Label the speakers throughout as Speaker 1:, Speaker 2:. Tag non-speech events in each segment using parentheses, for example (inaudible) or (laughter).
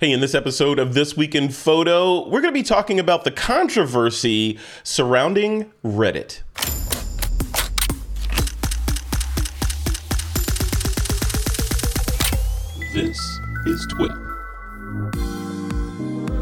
Speaker 1: Hey, in this episode of This Week in Photo, we're going to be talking about the controversy surrounding Reddit. This is TWIP.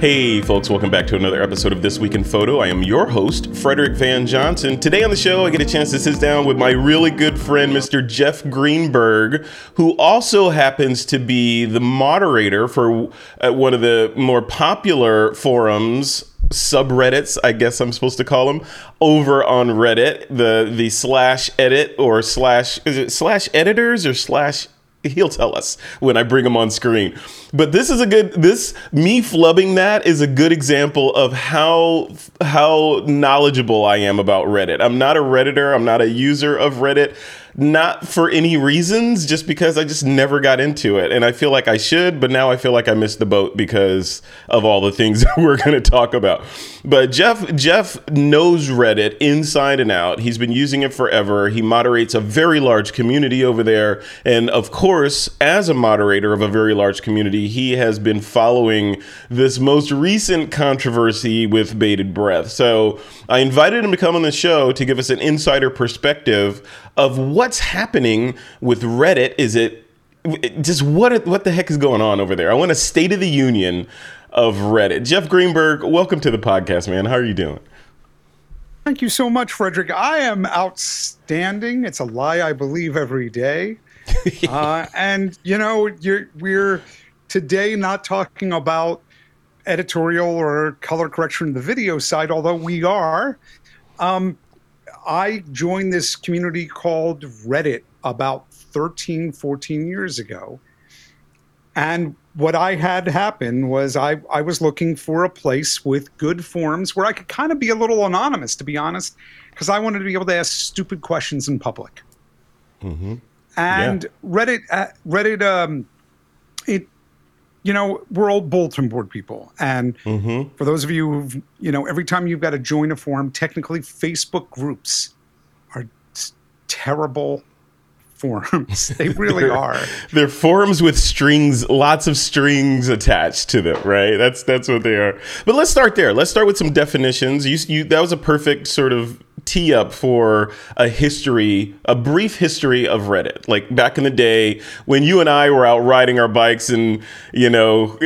Speaker 1: Hey, folks, welcome back to another episode of This Week in Photo. I am your host, Frederick Van Johnson. Today on the show, I get a chance to sit down with my really good friend, Mr. Jeff Greenberg, who also happens to be the moderator for uh, one of the more popular forums subreddits, I guess I'm supposed to call them, over on Reddit, the the slash edit or slash is it slash editors or slash (laughs) he'll tell us when I bring him on screen. But this is a good this me flubbing that is a good example of how how knowledgeable I am about Reddit. I'm not a redditor, I'm not a user of Reddit not for any reasons, just because I just never got into it. And I feel like I should, but now I feel like I missed the boat because of all the things (laughs) that we're going to talk about. But Jeff Jeff knows Reddit inside and out. He's been using it forever. He moderates a very large community over there, and of course, as a moderator of a very large community, he has been following this most recent controversy with bated breath. So, I invited him to come on the show to give us an insider perspective of what's happening with Reddit. Is it just what what the heck is going on over there? I want a state of the union of Reddit. Jeff Greenberg, welcome to the podcast, man. How are you doing?
Speaker 2: Thank you so much, Frederick. I am outstanding. It's a lie I believe every day. (laughs) uh, and you know, we're today not talking about editorial or color correction in the video side, although we are. Um, I joined this community called Reddit about 13, 14 years ago. And what I had happen was I, I was looking for a place with good forums where I could kind of be a little anonymous, to be honest, because I wanted to be able to ask stupid questions in public. Mm-hmm. And yeah. Reddit, uh, Reddit, um, it you know, we're old bulletin board people. And mm-hmm. for those of you who've, you know, every time you've got to join a forum, technically Facebook groups are terrible forums. (laughs) They really are.
Speaker 1: They're forums with strings, lots of strings attached to them, right? That's that's what they are. But let's start there. Let's start with some definitions. You, you that was a perfect sort of tee up for a history, a brief history of Reddit. Like back in the day when you and I were out riding our bikes and, you know,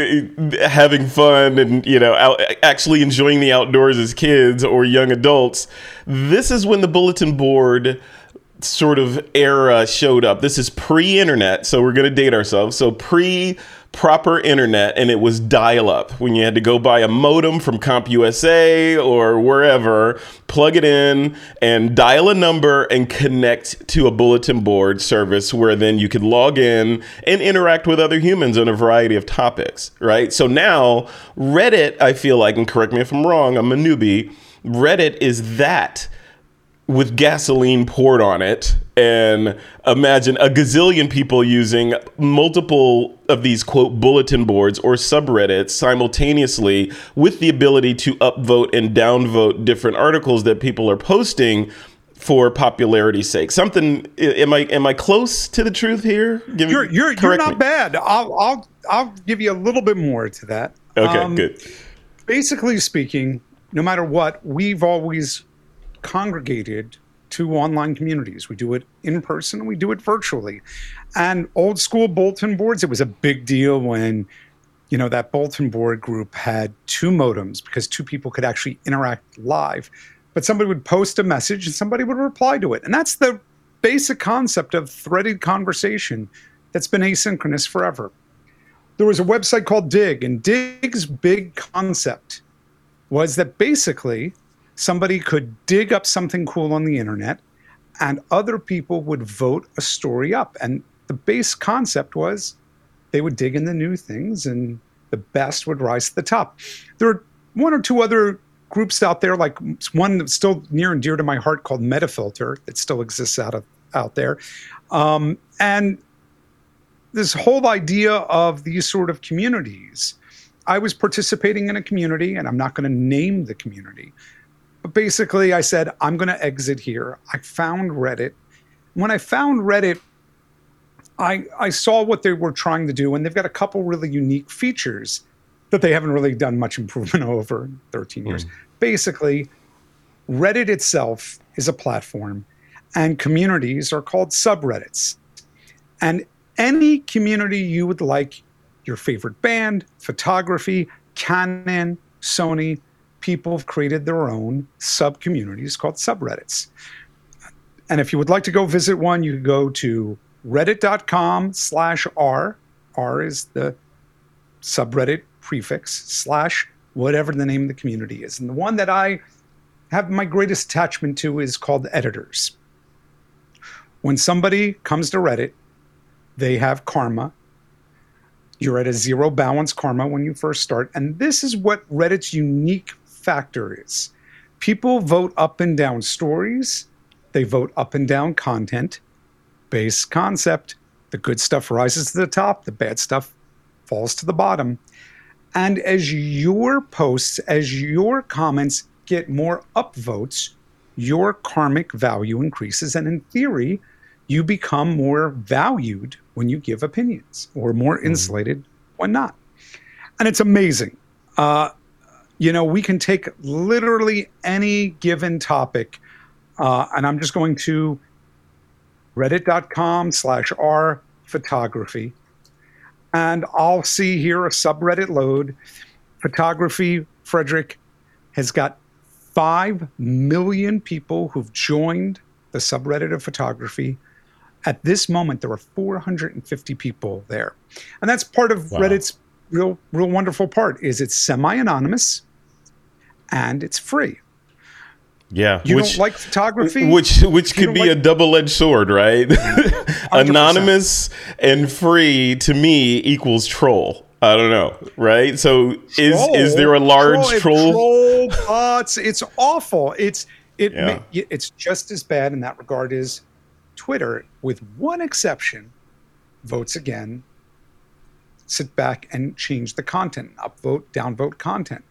Speaker 1: having fun and, you know, out, actually enjoying the outdoors as kids or young adults. This is when the bulletin board sort of era showed up. This is pre internet, so we're going to date ourselves. So pre proper internet, and it was dial up when you had to go buy a modem from CompUSA or wherever, plug it in, and dial a number and connect to a bulletin board service where then you could log in and interact with other humans on a variety of topics, right? So now, Reddit, I feel like, and correct me if I'm wrong, I'm a newbie. Reddit is that with gasoline poured on it and imagine a gazillion people using multiple of these quote bulletin boards or subreddits simultaneously with the ability to upvote and downvote different articles that people are posting for popularity's sake. Something am I am I close to the truth here?
Speaker 2: Give you're you're, you're not me. bad. I'll I'll I'll give you a little bit more to that.
Speaker 1: Okay, um, good.
Speaker 2: Basically speaking, no matter what, we've always congregated to online communities. We do it in person, we do it virtually. And old school bulletin boards, it was a big deal when you know that bulletin board group had two modems because two people could actually interact live. But somebody would post a message and somebody would reply to it. And that's the basic concept of threaded conversation that's been asynchronous forever. There was a website called Digg, and Digg's big concept was that basically somebody could dig up something cool on the internet and other people would vote a story up. And the base concept was they would dig in the new things and the best would rise to the top. There are one or two other groups out there, like one that's still near and dear to my heart called Metafilter that still exists out of out there. Um, and this whole idea of these sort of communities. I was participating in a community, and I'm not going to name the community, basically, I said, I'm going to exit here. I found Reddit. When I found Reddit, I, I saw what they were trying to do, and they've got a couple really unique features that they haven't really done much (laughs) improvement over 13 years. Mm. Basically, Reddit itself is a platform, and communities are called subreddits. And any community you would like your favorite band, photography, Canon, Sony, people have created their own sub communities called subreddits. And if you would like to go visit one, you can go to reddit.com slash r. R is the subreddit prefix slash whatever the name of the community is. And the one that I have my greatest attachment to is called editors. When somebody comes to Reddit, they have karma. You're at a zero balance karma when you first start. And this is what Reddit's unique factor is people vote up and down stories, they vote up and down content, base concept. The good stuff rises to the top, the bad stuff falls to the bottom. And as your posts, as your comments get more upvotes, your karmic value increases. And in theory, you become more valued when you give opinions or more mm-hmm. insulated mm-hmm. when not. And it's amazing. Uh, you know, we can take literally any given topic, uh, and I'm just going to reddit.com slash r photography, and I'll see here a subreddit load. Photography, Frederick, has got 5 million people who've joined the subreddit of photography. At this moment, there are 450 people there. And that's part of wow. Reddit's real, real wonderful part is it's semi-anonymous and it's free.
Speaker 1: Yeah,
Speaker 2: you which, don't like photography,
Speaker 1: which which could be like- a double edged sword, right? Mm-hmm. (laughs) Anonymous and free to me equals troll. I don't know, right? So is troll, is there a large troll?
Speaker 2: Troll, troll bots. It's awful. It's it. Yeah. It's just as bad in that regard as Twitter, with one exception. Votes again. Sit back and change the content. Upvote, downvote content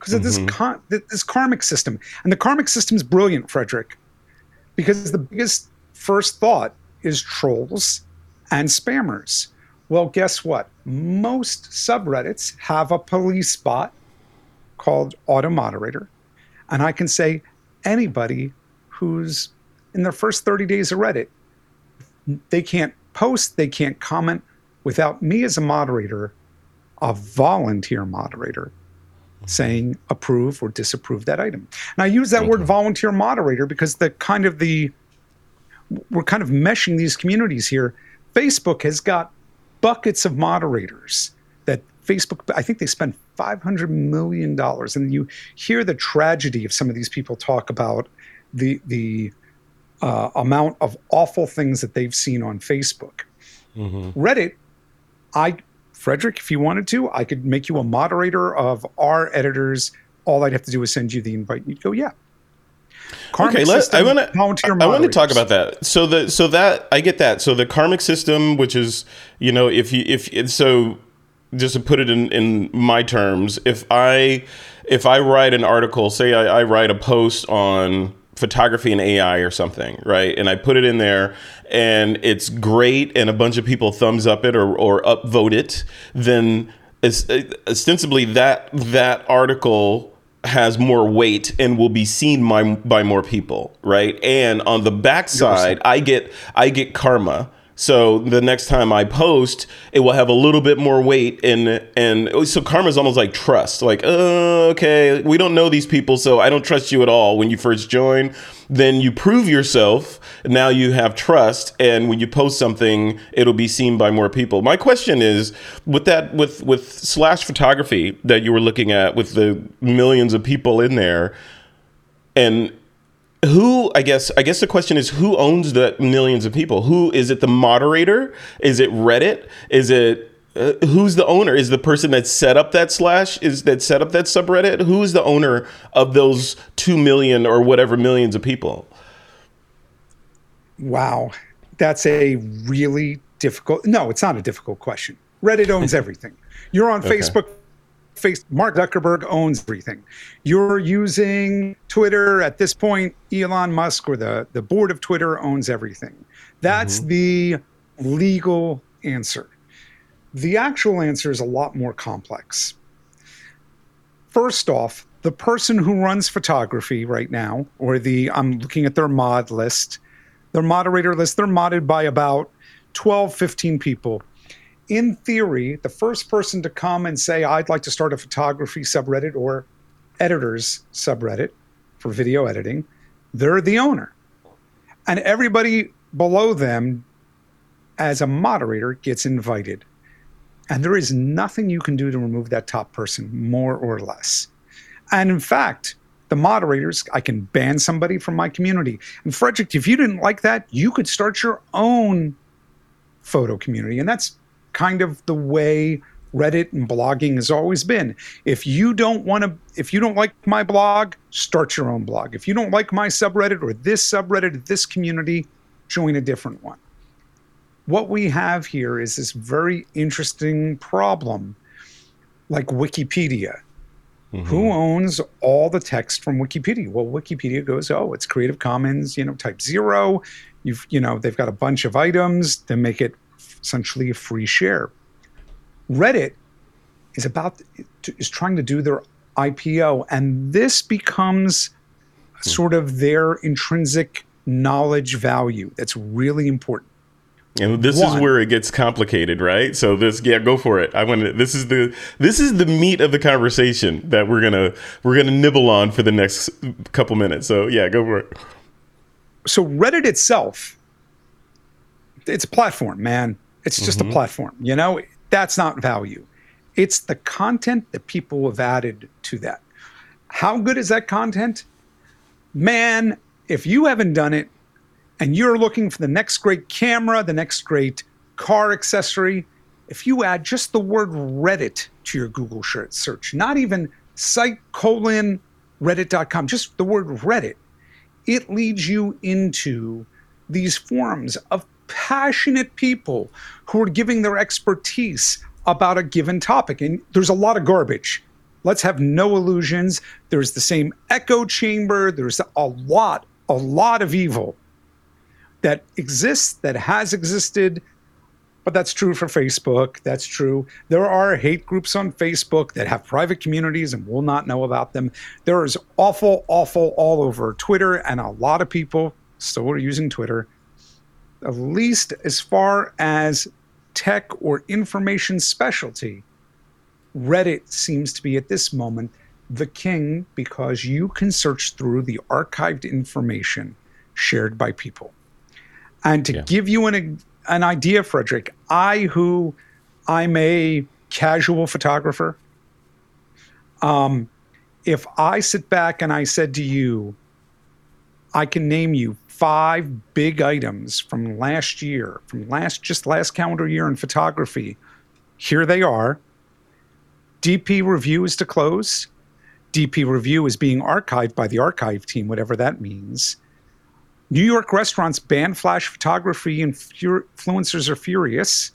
Speaker 2: because of mm-hmm. this con- this karmic system. And the karmic system is brilliant, Frederick, because the biggest first thought is trolls and spammers. Well, guess what? Most subreddits have a police bot called auto moderator, and I can say anybody who's in their first 30 days of Reddit, they can't post, they can't comment without me as a moderator, a volunteer moderator saying approve or disapprove that item. And I use that okay. word volunteer moderator because the kind of the we're kind of meshing these communities here. Facebook has got buckets of moderators that Facebook I think they spend 500 million dollars and you hear the tragedy of some of these people talk about the the uh, amount of awful things that they've seen on Facebook. Mm-hmm. Reddit I Frederick, if you wanted to, I could make you a moderator of our editors. All I'd have to do is send you the invite. and You'd go, yeah.
Speaker 1: Karmic okay, let's. I want to. I want to talk about that. So the so that I get that. So the karmic system, which is you know, if you if so, just to put it in in my terms, if I if I write an article, say I, I write a post on photography and AI or something, right? And I put it in there and it's great and a bunch of people thumbs up it or, or upvote it, then ostensibly that that article has more weight and will be seen by, by more people, right? And on the backside, I get I get karma so the next time I post, it will have a little bit more weight and and oh, so karma is almost like trust. Like, oh, okay, we don't know these people, so I don't trust you at all when you first join. Then you prove yourself. Now you have trust, and when you post something, it'll be seen by more people. My question is, with that, with with slash photography that you were looking at, with the millions of people in there, and who i guess i guess the question is who owns the millions of people? Who is it the moderator? Is it reddit? Is it uh, who's the owner? Is the person that set up that slash is that set up that subreddit? Who is the owner of those 2 million or whatever millions of people?
Speaker 2: Wow. That's a really difficult no it's not a difficult question. Reddit owns (laughs) everything. You're on okay. facebook face Mark Zuckerberg owns everything. You're using Twitter at this point, Elon Musk or the, the board of Twitter owns everything. That's mm-hmm. the legal answer. The actual answer is a lot more complex. first off, the person who runs photography right now, or the I'm looking at their mod list, their moderator list, they're modded by about 12, 15 people. In theory, the first person to come and say, I'd like to start a photography subreddit or editors subreddit for video editing, they're the owner. And everybody below them, as a moderator, gets invited. And there is nothing you can do to remove that top person, more or less. And in fact, the moderators, I can ban somebody from my community. And Frederick, if you didn't like that, you could start your own photo community. And that's kind of the way Reddit and blogging has always been. If you don't want to, if you don't like my blog, start your own blog. If you don't like my subreddit or this subreddit, this community, join a different one what we have here is this very interesting problem like Wikipedia. Mm-hmm. Who owns all the text from Wikipedia? Well, Wikipedia goes, oh, it's Creative Commons, you know, type zero. You've, you know, they've got a bunch of items to make it essentially a free share. Reddit is about is trying to do their IPO, and this becomes hmm. sort of their intrinsic knowledge value that's really important.
Speaker 1: And this One. is where it gets complicated, right? So this, yeah, go for it. I want to. This is the this is the meat of the conversation that we're gonna we're gonna nibble on for the next couple minutes. So yeah, go for it.
Speaker 2: So Reddit itself, it's a platform, man. It's just mm-hmm. a platform. You know, that's not value. It's the content that people have added to that. How good is that content? Man, if you haven't done it, and you're looking for the next great camera, the next great car accessory, if you add just the word Reddit to your Google search, not even site colon reddit.com, just the word Reddit, it leads you into these forums of passionate people who are giving their expertise about a given topic. And there's a lot of garbage. Let's have no illusions. There's the same echo chamber. There's a lot, a lot of evil that exists, that has existed, but that's true for Facebook. That's true. There are hate groups on Facebook that have private communities and will not know about them. There is awful, awful all over Twitter, and a lot of people still are using Twitter. At least as far as tech or information specialty, Reddit seems to be at this moment the king because you can search through the archived information shared by people. And to yeah. give you an an idea, Frederick, I who I'm a casual photographer. Um, if I sit back and I said to you, I can name you five big items from last year, from last just last calendar year in photography. Here they are. DP review is to close. DP review is being archived by the archive team, whatever that means. New York restaurants ban flash photography and influencers are furious.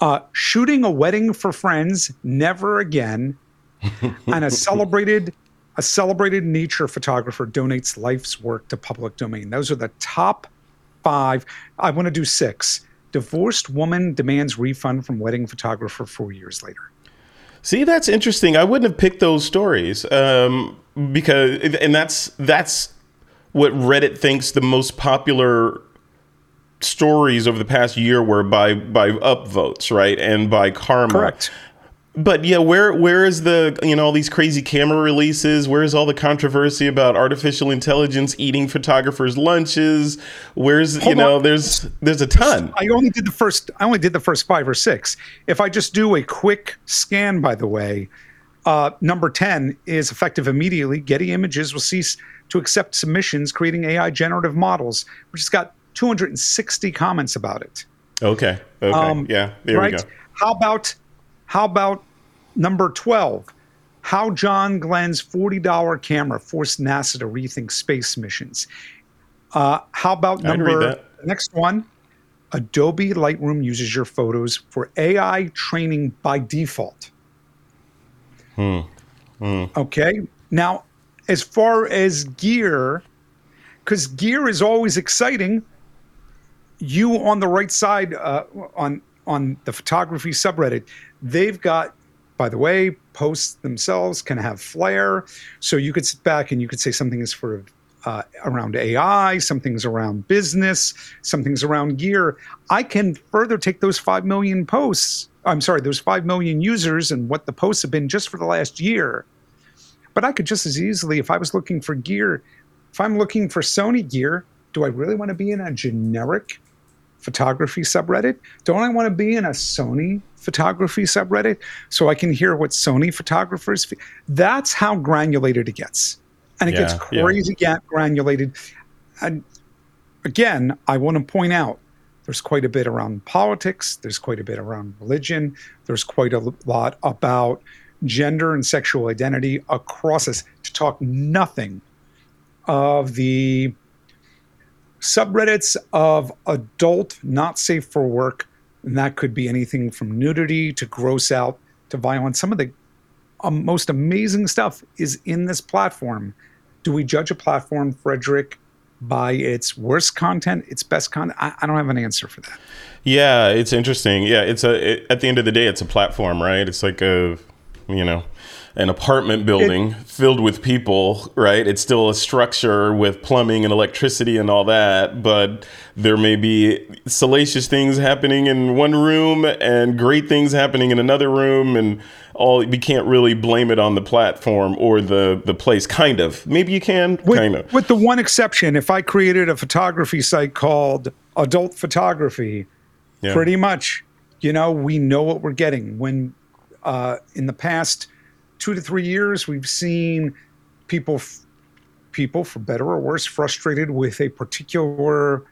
Speaker 2: Uh, shooting a wedding for friends, never again. (laughs) and a celebrated a celebrated nature photographer donates life's work to public domain. Those are the top five. I want to do six. Divorced woman demands refund from wedding photographer four years later.
Speaker 1: See, that's interesting. I wouldn't have picked those stories um, because, and that's that's what Reddit thinks the most popular stories over the past year were by by upvotes, right, and by karma.
Speaker 2: Correct.
Speaker 1: But yeah, where where is the you know all these crazy camera releases? Where's all the controversy about artificial intelligence eating photographers' lunches? Where's Hold you know on. there's there's a ton.
Speaker 2: I only did the first I only did the first five or six. If I just do a quick scan, by the way, uh, number ten is effective immediately. Getty Images will cease to accept submissions creating AI generative models, which has got 260 comments about it.
Speaker 1: Okay. Okay. Um, yeah. There right? we go.
Speaker 2: How about how about number 12? How John Glenn's $40 camera forced NASA to rethink space missions. Uh, how about number next one? Adobe Lightroom uses your photos for AI training by default. Hmm. Hmm. Okay. Now, as far as gear, because gear is always exciting. You on the right side uh, on on the photography subreddit, they've got by the way, posts themselves can have flair. So you could sit back and you could say something is for uh, around AI, something's around business, something's around gear. I can further take those 5 million posts, I'm sorry, those 5 million users and what the posts have been just for the last year. But I could just as easily, if I was looking for gear, if I'm looking for Sony gear, do I really want to be in a generic photography subreddit? Don't I want to be in a Sony photography subreddit so I can hear what Sony photographers? Feel? That's how granulated it gets, and it yeah, gets crazy yeah. granulated. And again, I want to point out there's quite a bit around politics. There's quite a bit around religion. There's quite a lot about gender and sexual identity across us. To talk nothing of the subreddits of adult not safe for work and that could be anything from nudity to gross out to violence. Some of the um, most amazing stuff is in this platform. Do we judge a platform frederick by its worst content its best content? I, I don't have an answer for that.
Speaker 1: Yeah it's interesting. Yeah it's a it, at the end of the day it's a platform right? It's like a you know an apartment building it, filled with people, right? It's still a structure with plumbing and electricity and all that, but there may be salacious things happening in one room and great things happening in another room and all we can't really blame it on the platform or the the place kind of. Maybe you can
Speaker 2: with,
Speaker 1: kind of.
Speaker 2: With the one exception, if I created a photography site called Adult Photography, yeah. pretty much, you know, we know what we're getting when uh, in the past two to three years, we've seen people, people for better or worse, frustrated with a particular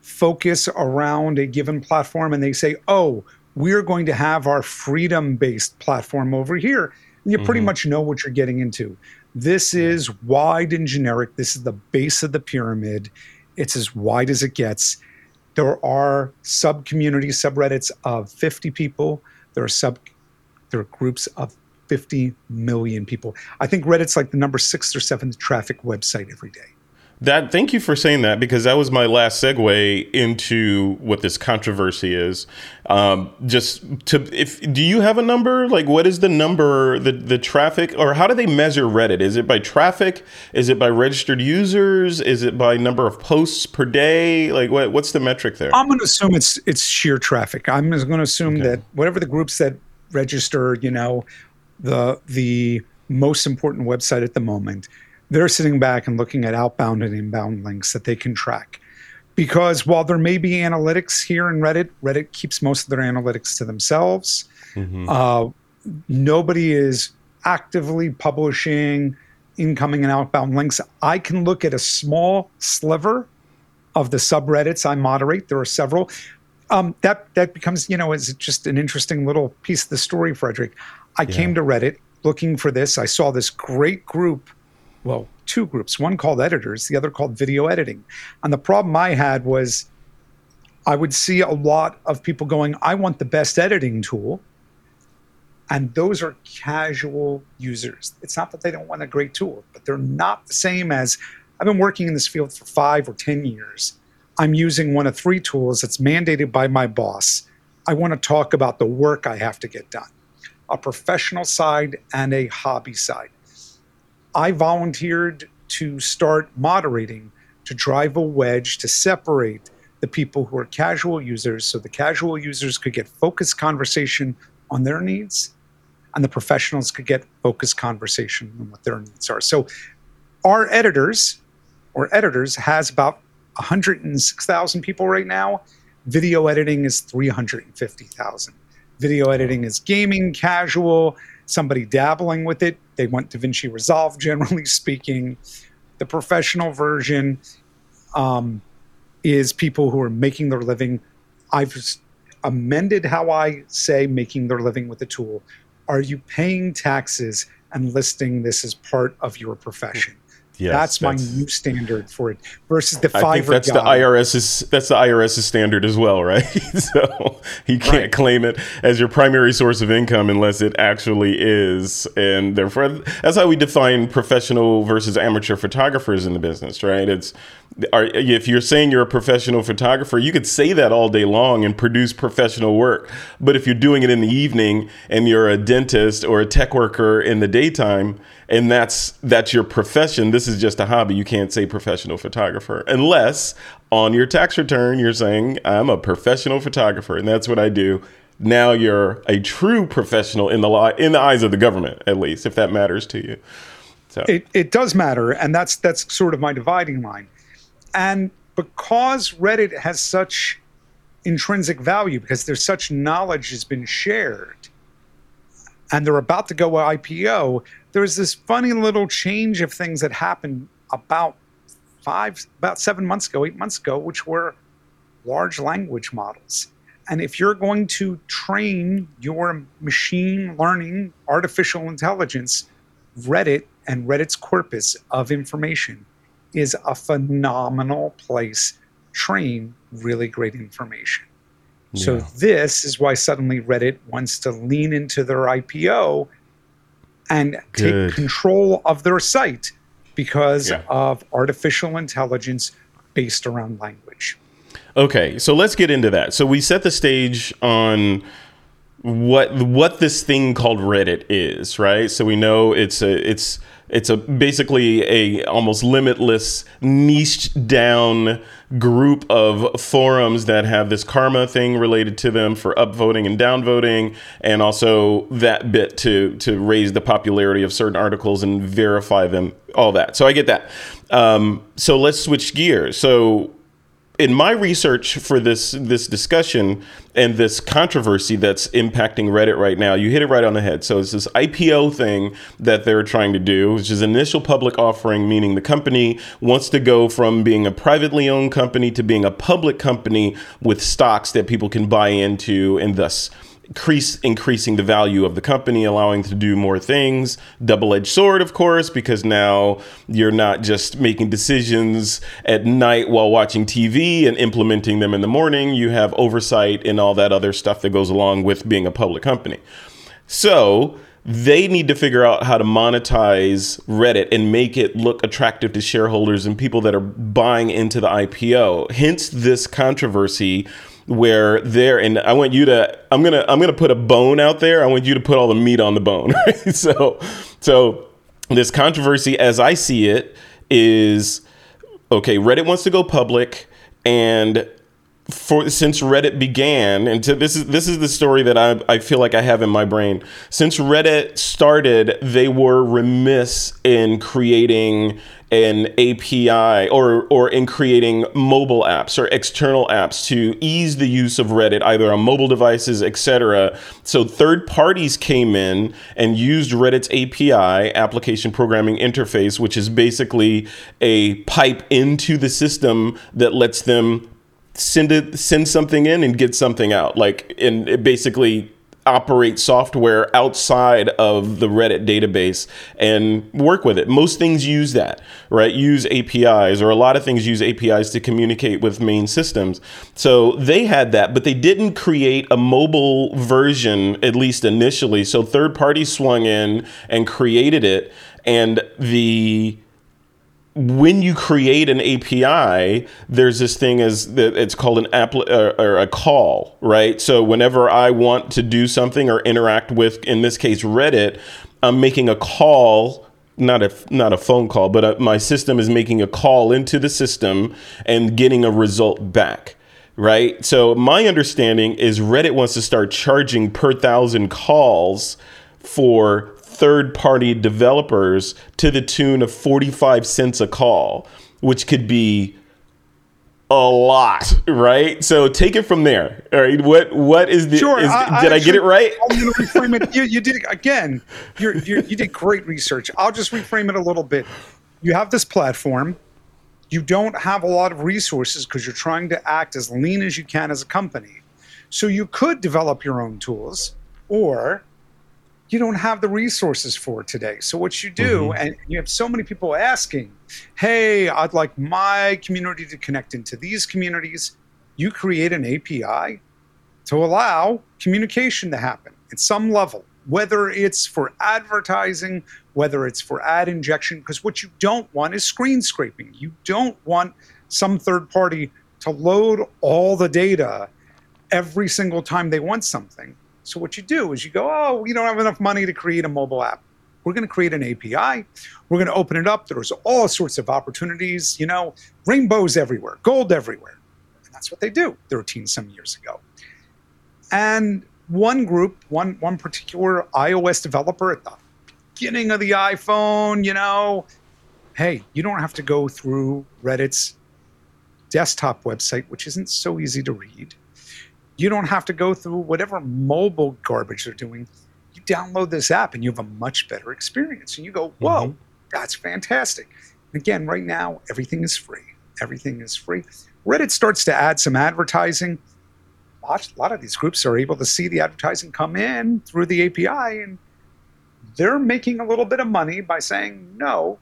Speaker 2: focus around a given platform, and they say, "Oh, we're going to have our freedom-based platform over here." And you mm-hmm. pretty much know what you're getting into. This is wide and generic. This is the base of the pyramid. It's as wide as it gets. There are sub communities, subreddits of 50 people. There are sub there are groups of 50 million people. I think Reddit's like the number six or seventh traffic website every day.
Speaker 1: That thank you for saying that because that was my last segue into what this controversy is. Um, just to if do you have a number? Like what is the number the the traffic or how do they measure Reddit? Is it by traffic? Is it by registered users? Is it by number of posts per day? Like what what's the metric there?
Speaker 2: I'm going to assume it's it's sheer traffic. I'm going to assume okay. that whatever the groups that register, you know, the the most important website at the moment, they're sitting back and looking at outbound and inbound links that they can track. Because while there may be analytics here in Reddit, Reddit keeps most of their analytics to themselves. Mm-hmm. Uh, nobody is actively publishing incoming and outbound links. I can look at a small sliver of the subreddits I moderate. There are several. Um, that that becomes, you know, is just an interesting little piece of the story, Frederick. I yeah. came to Reddit looking for this. I saw this great group, well, two groups, one called editors, the other called video editing. And the problem I had was I would see a lot of people going, I want the best editing tool. And those are casual users. It's not that they don't want a great tool, but they're not the same as I've been working in this field for five or 10 years. I'm using one of three tools that's mandated by my boss. I want to talk about the work I have to get done a professional side and a hobby side. I volunteered to start moderating to drive a wedge to separate the people who are casual users so the casual users could get focused conversation on their needs and the professionals could get focused conversation on what their needs are. So our editors or editors has about 106,000 people right now. Video editing is 350,000 video editing is gaming, casual, somebody dabbling with it. They want DaVinci Resolve, generally (laughs) speaking. The professional version um, is people who are making their living. I've amended how I say making their living with the tool. Are you paying taxes and listing this as part of your profession? Yes, that's, that's, my new standard for it versus the Fiverr. I think
Speaker 1: that's
Speaker 2: guy.
Speaker 1: the IRS's that's the IRS's standard as well, (laughs) right? so you can't right. claim it as your primary source of income unless it actually is, and therefore that's how we define professional versus amateur photographers in the business, right? It's are, if you're saying you're a professional photographer, you could say that all day long and produce professional work. But if you're doing it in the evening and you're a dentist or a tech worker in the daytime, and that's that's your profession, this is just a hobby. You can't say professional photographer unless on your tax return you're saying I'm a professional photographer, and that's what I do. Now you're a true professional in the law, in the eyes of the government, at least, if that matters to you.
Speaker 2: So. It, it does matter, and that's that's sort of my dividing line and because Reddit has such intrinsic value, because there's such knowledge has been shared, and they're about to go IPO, there's this funny little change of things that happened about five, about seven months ago, eight months ago, which were large language models. And if you're going to train your machine learning, artificial intelligence, Reddit and Reddit's corpus of information is a phenomenal place to train really great information. Yeah. So this is why suddenly Reddit wants to lean into their IPO and Good. take control of their site because yeah. of artificial intelligence based around language.
Speaker 1: Okay, so let's get into that. So we set the stage on what what this thing called Reddit is, right? So we know it's a it's it's a basically a almost limitless niched down group of forums that have this karma thing related to them for upvoting and downvoting and also that bit to to raise the popularity of certain articles and verify them all that. So i get that. Um, so let's switch gears. So in my research for this this discussion and this controversy that's impacting Reddit right now, you hit it right on the head. So it's this IPO thing that they're trying to do, which is initial public offering, meaning the company wants to go from being a privately owned company to being a public company with stocks that people can buy into and thus increase increasing the value of the company, allowing to do more things. Double edged sword, of course, because now you're not just making decisions at night while watching TV and implementing them in the morning. You have oversight and all that other stuff that goes along with being a public company. So they need to figure out how to monetize Reddit and make it look attractive to shareholders and people that are buying into the IPO. Hence this controversy where there and I want you to I'm gonna I'm gonna put a bone out there. I want you to put all the meat on the bone. (laughs) Right? So so this controversy as I see it is okay, Reddit wants to go public and for since Reddit began, and to, this is this is the story that I I feel like I have in my brain. Since Reddit started, they were remiss in creating an API or or in creating mobile apps or external apps to ease the use of Reddit either on mobile devices, etc. So third parties came in and used Reddit's API, application programming interface, which is basically a pipe into the system that lets them send it send something in and get something out. Like and it basically operate software outside of the Reddit database and work with it. Most things use that, right? Use APIs, or a lot of things use APIs to communicate with main systems. So they had that, but they didn't create a mobile version, at least initially. So third parties swung in and created it. And the when you create an API, there's this thing as it's called an app uh, or a call, right? So whenever I want to do something or interact with, in this case, Reddit, I'm making a call, not a not a phone call, but a, my system is making a call into the system and getting a result back. Right. So my understanding is Reddit wants to start charging per thousand calls for third party developers to the tune of 45 cents a call, which could be a lot, right? So take it from there. All right, what what is the? Sure, is, I, did I, I get it right? (laughs)
Speaker 2: I'm going to reframe it. You, you did again. You're, you're, you did great research. I'll just reframe it a little bit. You have this platform. You don't have a lot of resources because you're trying to act as lean as you can as a company. So you could develop your own tools, or you don't have the resources for today. So what you do, mm-hmm. and you have so many people asking, "Hey, I'd like my community to connect into these communities." You create an API to allow communication to happen at some level, whether it's for advertising, whether it's for ad injection, because what you don't want is screen scraping. You don't want some third party to load all the data every single time they want something. So what you do is you go, oh, we don't have enough money to create a mobile app. We're going to create an API. We're going to open it up. There's all sorts of opportunities, you know, rainbows everywhere, gold everywhere. And that's what they do 13 some years ago. And one group, one one particular iOS developer at the beginning of the iPhone, you know, hey, you don't have to go through Reddit's desktop website, which isn't so easy to read. You don't have to go through whatever mobile garbage they're doing. You download this app and you have a much better experience. And you go, whoa, mm-hmm. that's fantastic. Again, right now, everything is free. Everything is free. Reddit starts to add some advertising. A lot of these groups are able to see the advertising come in through the API, and they're making a little bit of money by saying, no,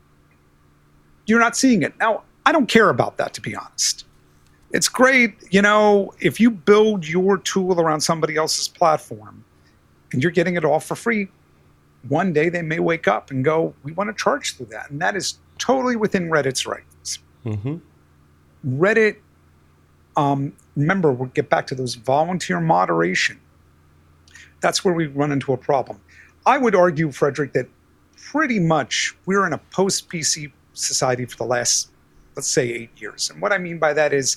Speaker 2: you're not seeing it. Now, I don't care about that, to be honest it's great, you know, if you build your tool around somebody else's platform and you're getting it all for free, one day they may wake up and go, we want to charge through that. And that is totally within Reddit's rights. Mm-hmm. Reddit, um, remember, we'll get back to those volunteer moderation. That's where we run into a problem. I would argue, Frederick, that pretty much we're in a post PC society for the last, let's say, eight years. And what I mean by that is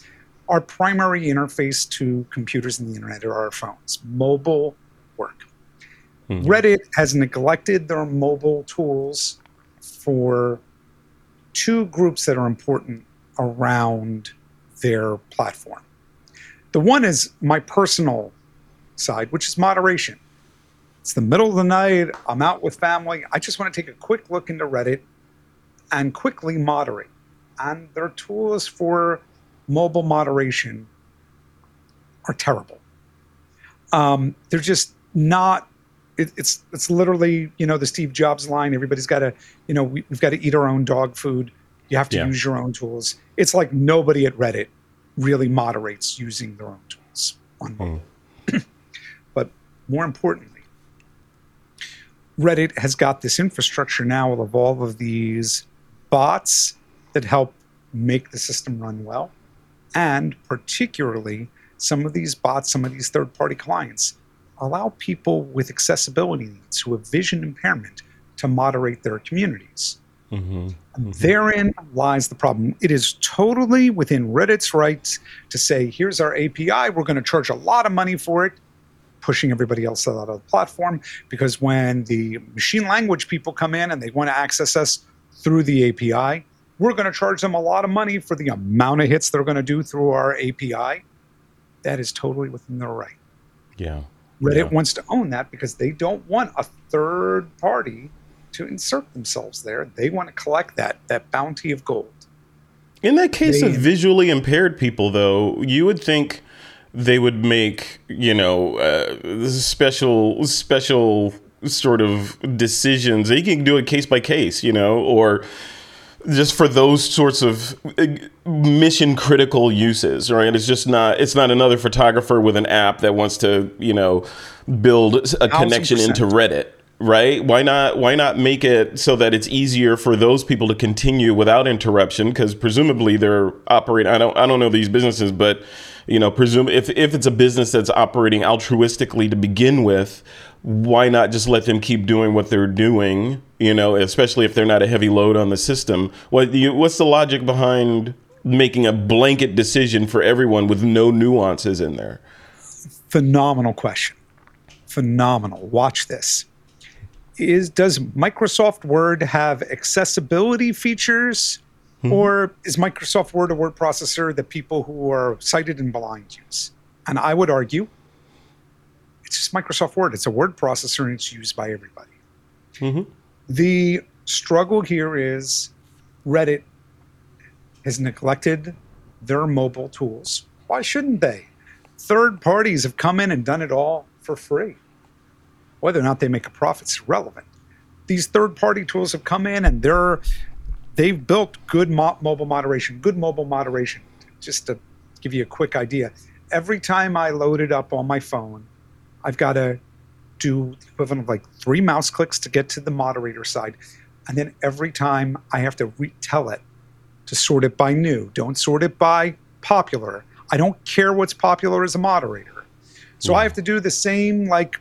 Speaker 2: our primary interface to computers and the internet are our phones. Mobile work. Mm-hmm. Reddit has neglected their mobile tools for two groups that are important around their platform. The one is my personal side, which is moderation. It's the middle of the night. I'm out with family. I just want to take a quick look into Reddit and quickly moderate. And their tools for mobile moderation are terrible. Um, they're just not. It, it's it's literally you know the Steve Jobs line. Everybody's got to you know we, have got to eat our own dog food. You have to yeah. use your own tools. It's like nobody at Reddit really moderates using their own tools on mobile. Mm. (clears throat) but more importantly, Reddit has got this infrastructure now of all of these bots that help make the system run well and particularly some of these bots, some of these third party clients allow people with accessibility needs who have vision impairment to moderate their communities. Mm-hmm. Mm-hmm. Therein lies the problem. It is totally within Reddit's rights to say, here's our API, we're going to charge a lot of money for it, pushing everybody else out of the platform. Because when the machine language people come in and they want to access us through the API, we're going to charge them a lot of money for the amount of hits they're going to do through our API. That is totally within their right.
Speaker 1: Yeah.
Speaker 2: Reddit
Speaker 1: yeah.
Speaker 2: wants to own that because they don't want a third party to insert themselves there. They want to collect that that bounty of gold.
Speaker 1: In that case they, of visually impaired people, though, you would think they would make you know uh, special special sort of decisions. They can do it case by case, you know, or just for those sorts of uh, mission critical uses right? It's just not it's not another photographer with an app that wants to you know build a connection into reddit right? Why not why not make it so that it's easier for those people to continue without interruption? Because presumably they're operating i don't i don't know these businesses but you know presume if if it's a business that's operating altruistically to begin with why not just let them keep doing what they're doing? You know, especially if they're not a heavy load on the system. What you, what's the logic behind making a blanket decision for everyone with no nuances in there?
Speaker 2: Phenomenal question. Phenomenal. Watch this. Is does Microsoft Word have accessibility features? Mm-hmm. Or is Microsoft Word a word processor that people who are sighted and blind use? And I would argue it's just Microsoft Word. It's a word processor and it's used by everybody. Mm-hmm. The struggle here is Reddit has neglected their mobile tools. Why shouldn't they? Third parties have come in and done it all for free. Whether or not they make a profit is irrelevant. These third-party tools have come in and they're they've built good mo- mobile moderation, good mobile moderation. Just to give you a quick idea, every time I load it up on my phone, I've got to do the equivalent of like three mouse clicks to get to the moderator side. And then every time I have to retell it to sort it by new. Don't sort it by popular. I don't care what's popular as a moderator. So yeah. I have to do the same, like,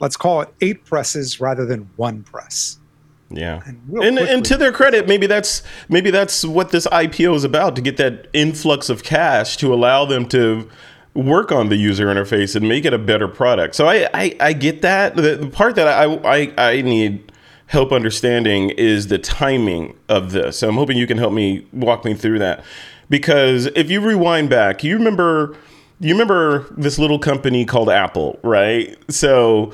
Speaker 2: let's call it eight presses rather than one press.
Speaker 1: Yeah, and, and, and, to their credit, maybe that's maybe that's what this IPO is about to get that influx of cash to allow them to work on the user interface and make it a better product. So I I, I get that. The, the part that I, I I need help understanding is the timing of this. So I'm hoping you can help me walk me through that because if you rewind back, you remember you remember this little company called Apple, right? So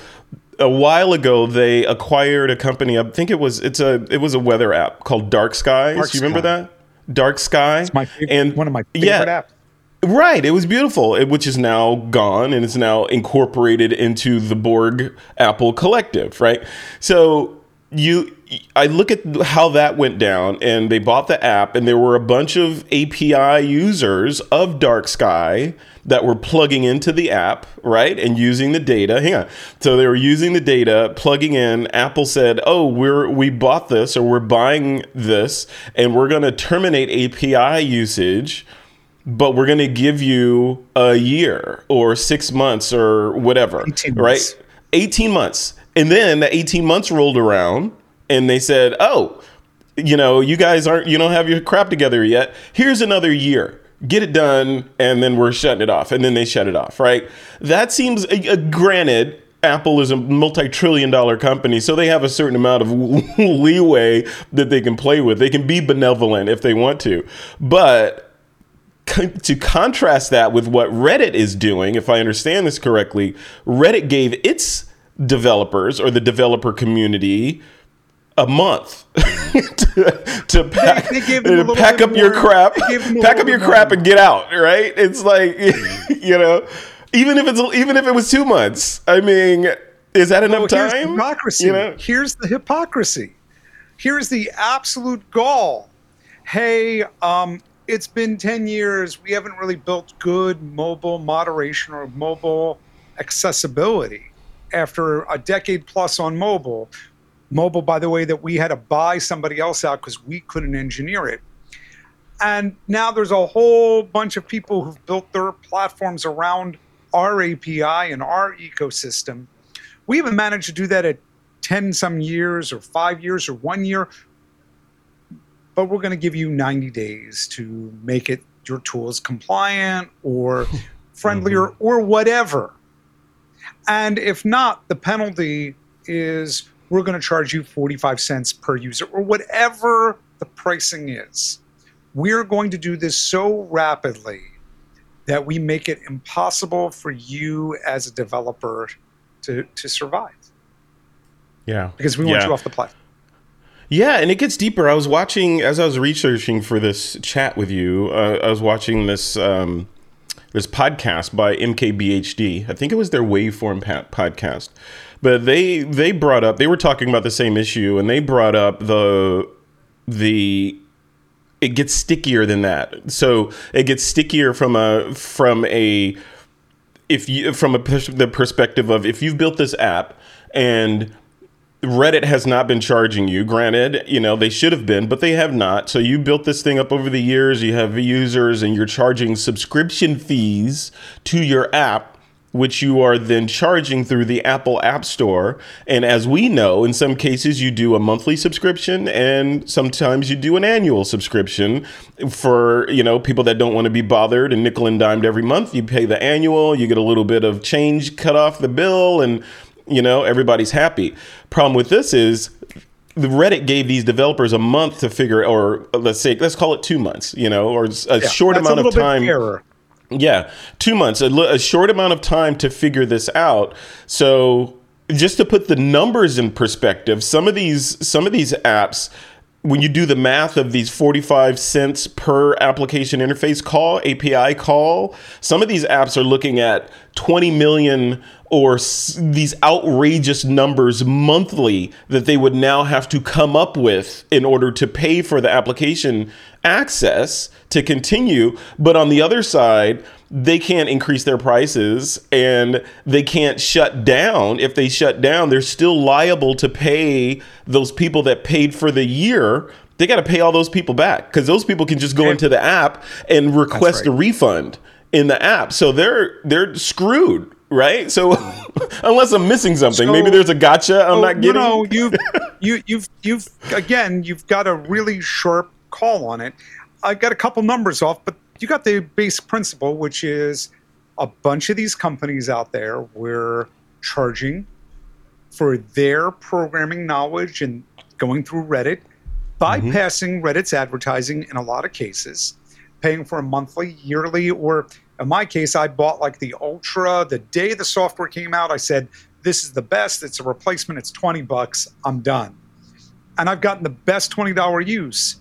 Speaker 1: a while ago they acquired a company. I think it was it's a it was a weather app called Dark Skies. Dark you remember Sky. that? Dark Sky.
Speaker 2: It's my favorite, and one of my favorite yeah, apps.
Speaker 1: Right, it was beautiful, which is now gone and it's now incorporated into the Borg Apple Collective, right? So you I look at how that went down and they bought the app and there were a bunch of API users of Dark Sky that were plugging into the app, right? And using the data. Hang on. So they were using the data, plugging in. Apple said, "Oh, we're we bought this or we're buying this and we're going to terminate API usage." But we're going to give you a year or six months or whatever, 18 right? 18 months. And then the 18 months rolled around and they said, "Oh, you know, you guys aren't you don't have your crap together yet. Here's another year." Get it done, and then we're shutting it off. And then they shut it off, right? That seems, uh, granted, Apple is a multi-trillion dollar company, so they have a certain amount of (laughs) leeway that they can play with. They can be benevolent if they want to. But to contrast that with what Reddit is doing, if I understand this correctly, Reddit gave its developers or the developer community a month (laughs) to, to pack, they, they pack up your crap, pack up your crap and get out. Right? It's like (laughs) you know, even if it's even if it was two months. I mean, is that enough well, time?
Speaker 2: Hypocrisy. You know? Here's the hypocrisy. Here's the absolute gall. Hey, um, it's been ten years. We haven't really built good mobile moderation or mobile accessibility after a decade plus on mobile Mobile, by the way, that we had to buy somebody else out because we couldn't engineer it. And now there's a whole bunch of people who've built their platforms around our API and our ecosystem. We haven't managed to do that at 10 some years or five years or one year, but we're going to give you 90 days to make it your tools compliant or (laughs) friendlier mm-hmm. or whatever. And if not, the penalty is we're going to charge you 45 cents per user or whatever the pricing is. We're going to do this so rapidly that we make it impossible for you as a developer to, to survive.
Speaker 1: Yeah.
Speaker 2: Because we want yeah. you off the platform.
Speaker 1: Yeah, and it gets deeper. I was watching as I was researching for this chat with you. Uh, I was watching this um, this podcast by MKBHD. I think it was their Waveform podcast, but they they brought up they were talking about the same issue and they brought up the the it gets stickier than that so it gets stickier from a from a if you from a the perspective of if you've built this app and Reddit has not been charging you. Granted, you know, they should have been, but they have not. So you built this thing up over the years, you have users and you're charging subscription fees to your app which you are then charging through the Apple App Store. And as we know, in some cases, you do a monthly subscription and sometimes you do an annual subscription for, you know, people that don't want to be bothered and nickel and dimed every month. You pay the annual, you get a little bit of change cut off the bill, and, you know, everybody's happy. Problem with this is the Reddit gave these developers a month to figure, or let's say, let's call it two months, you know, or a yeah, short amount a of time. Yeah, two months, a, a short amount of time to figure this out. So, just to put the numbers in perspective, some of these some of these apps when you do the math of these 45 cents per application interface call, API call, some of these apps are looking at 20 million or s- these outrageous numbers monthly that they would now have to come up with in order to pay for the application access to continue. But on the other side, they can't increase their prices and they can't shut down. If they shut down, they're still liable to pay those people that paid for the year. They got to pay all those people back because those people can just go into the app and request
Speaker 2: right.
Speaker 1: a refund in the app. So they're they're screwed, right? So (laughs) unless I'm missing something,
Speaker 2: So-
Speaker 1: maybe there's a gotcha I'm
Speaker 2: Oh,
Speaker 1: not getting.
Speaker 2: No, you've (laughs) you you've you've again you've got a really sharp call on it. I got a couple numbers off, but you got the base principle, which is a bunch of these companies out there were charging for their programming knowledge and going through Reddit, mm-hmm. bypassing Reddit's advertising in a lot of cases, paying for a monthly, yearly, or in my case, I bought like the Ultra the day the software came out. I said, This is the best. It's a replacement. It's 20 bucks. I'm done. And I've gotten the best $20 use.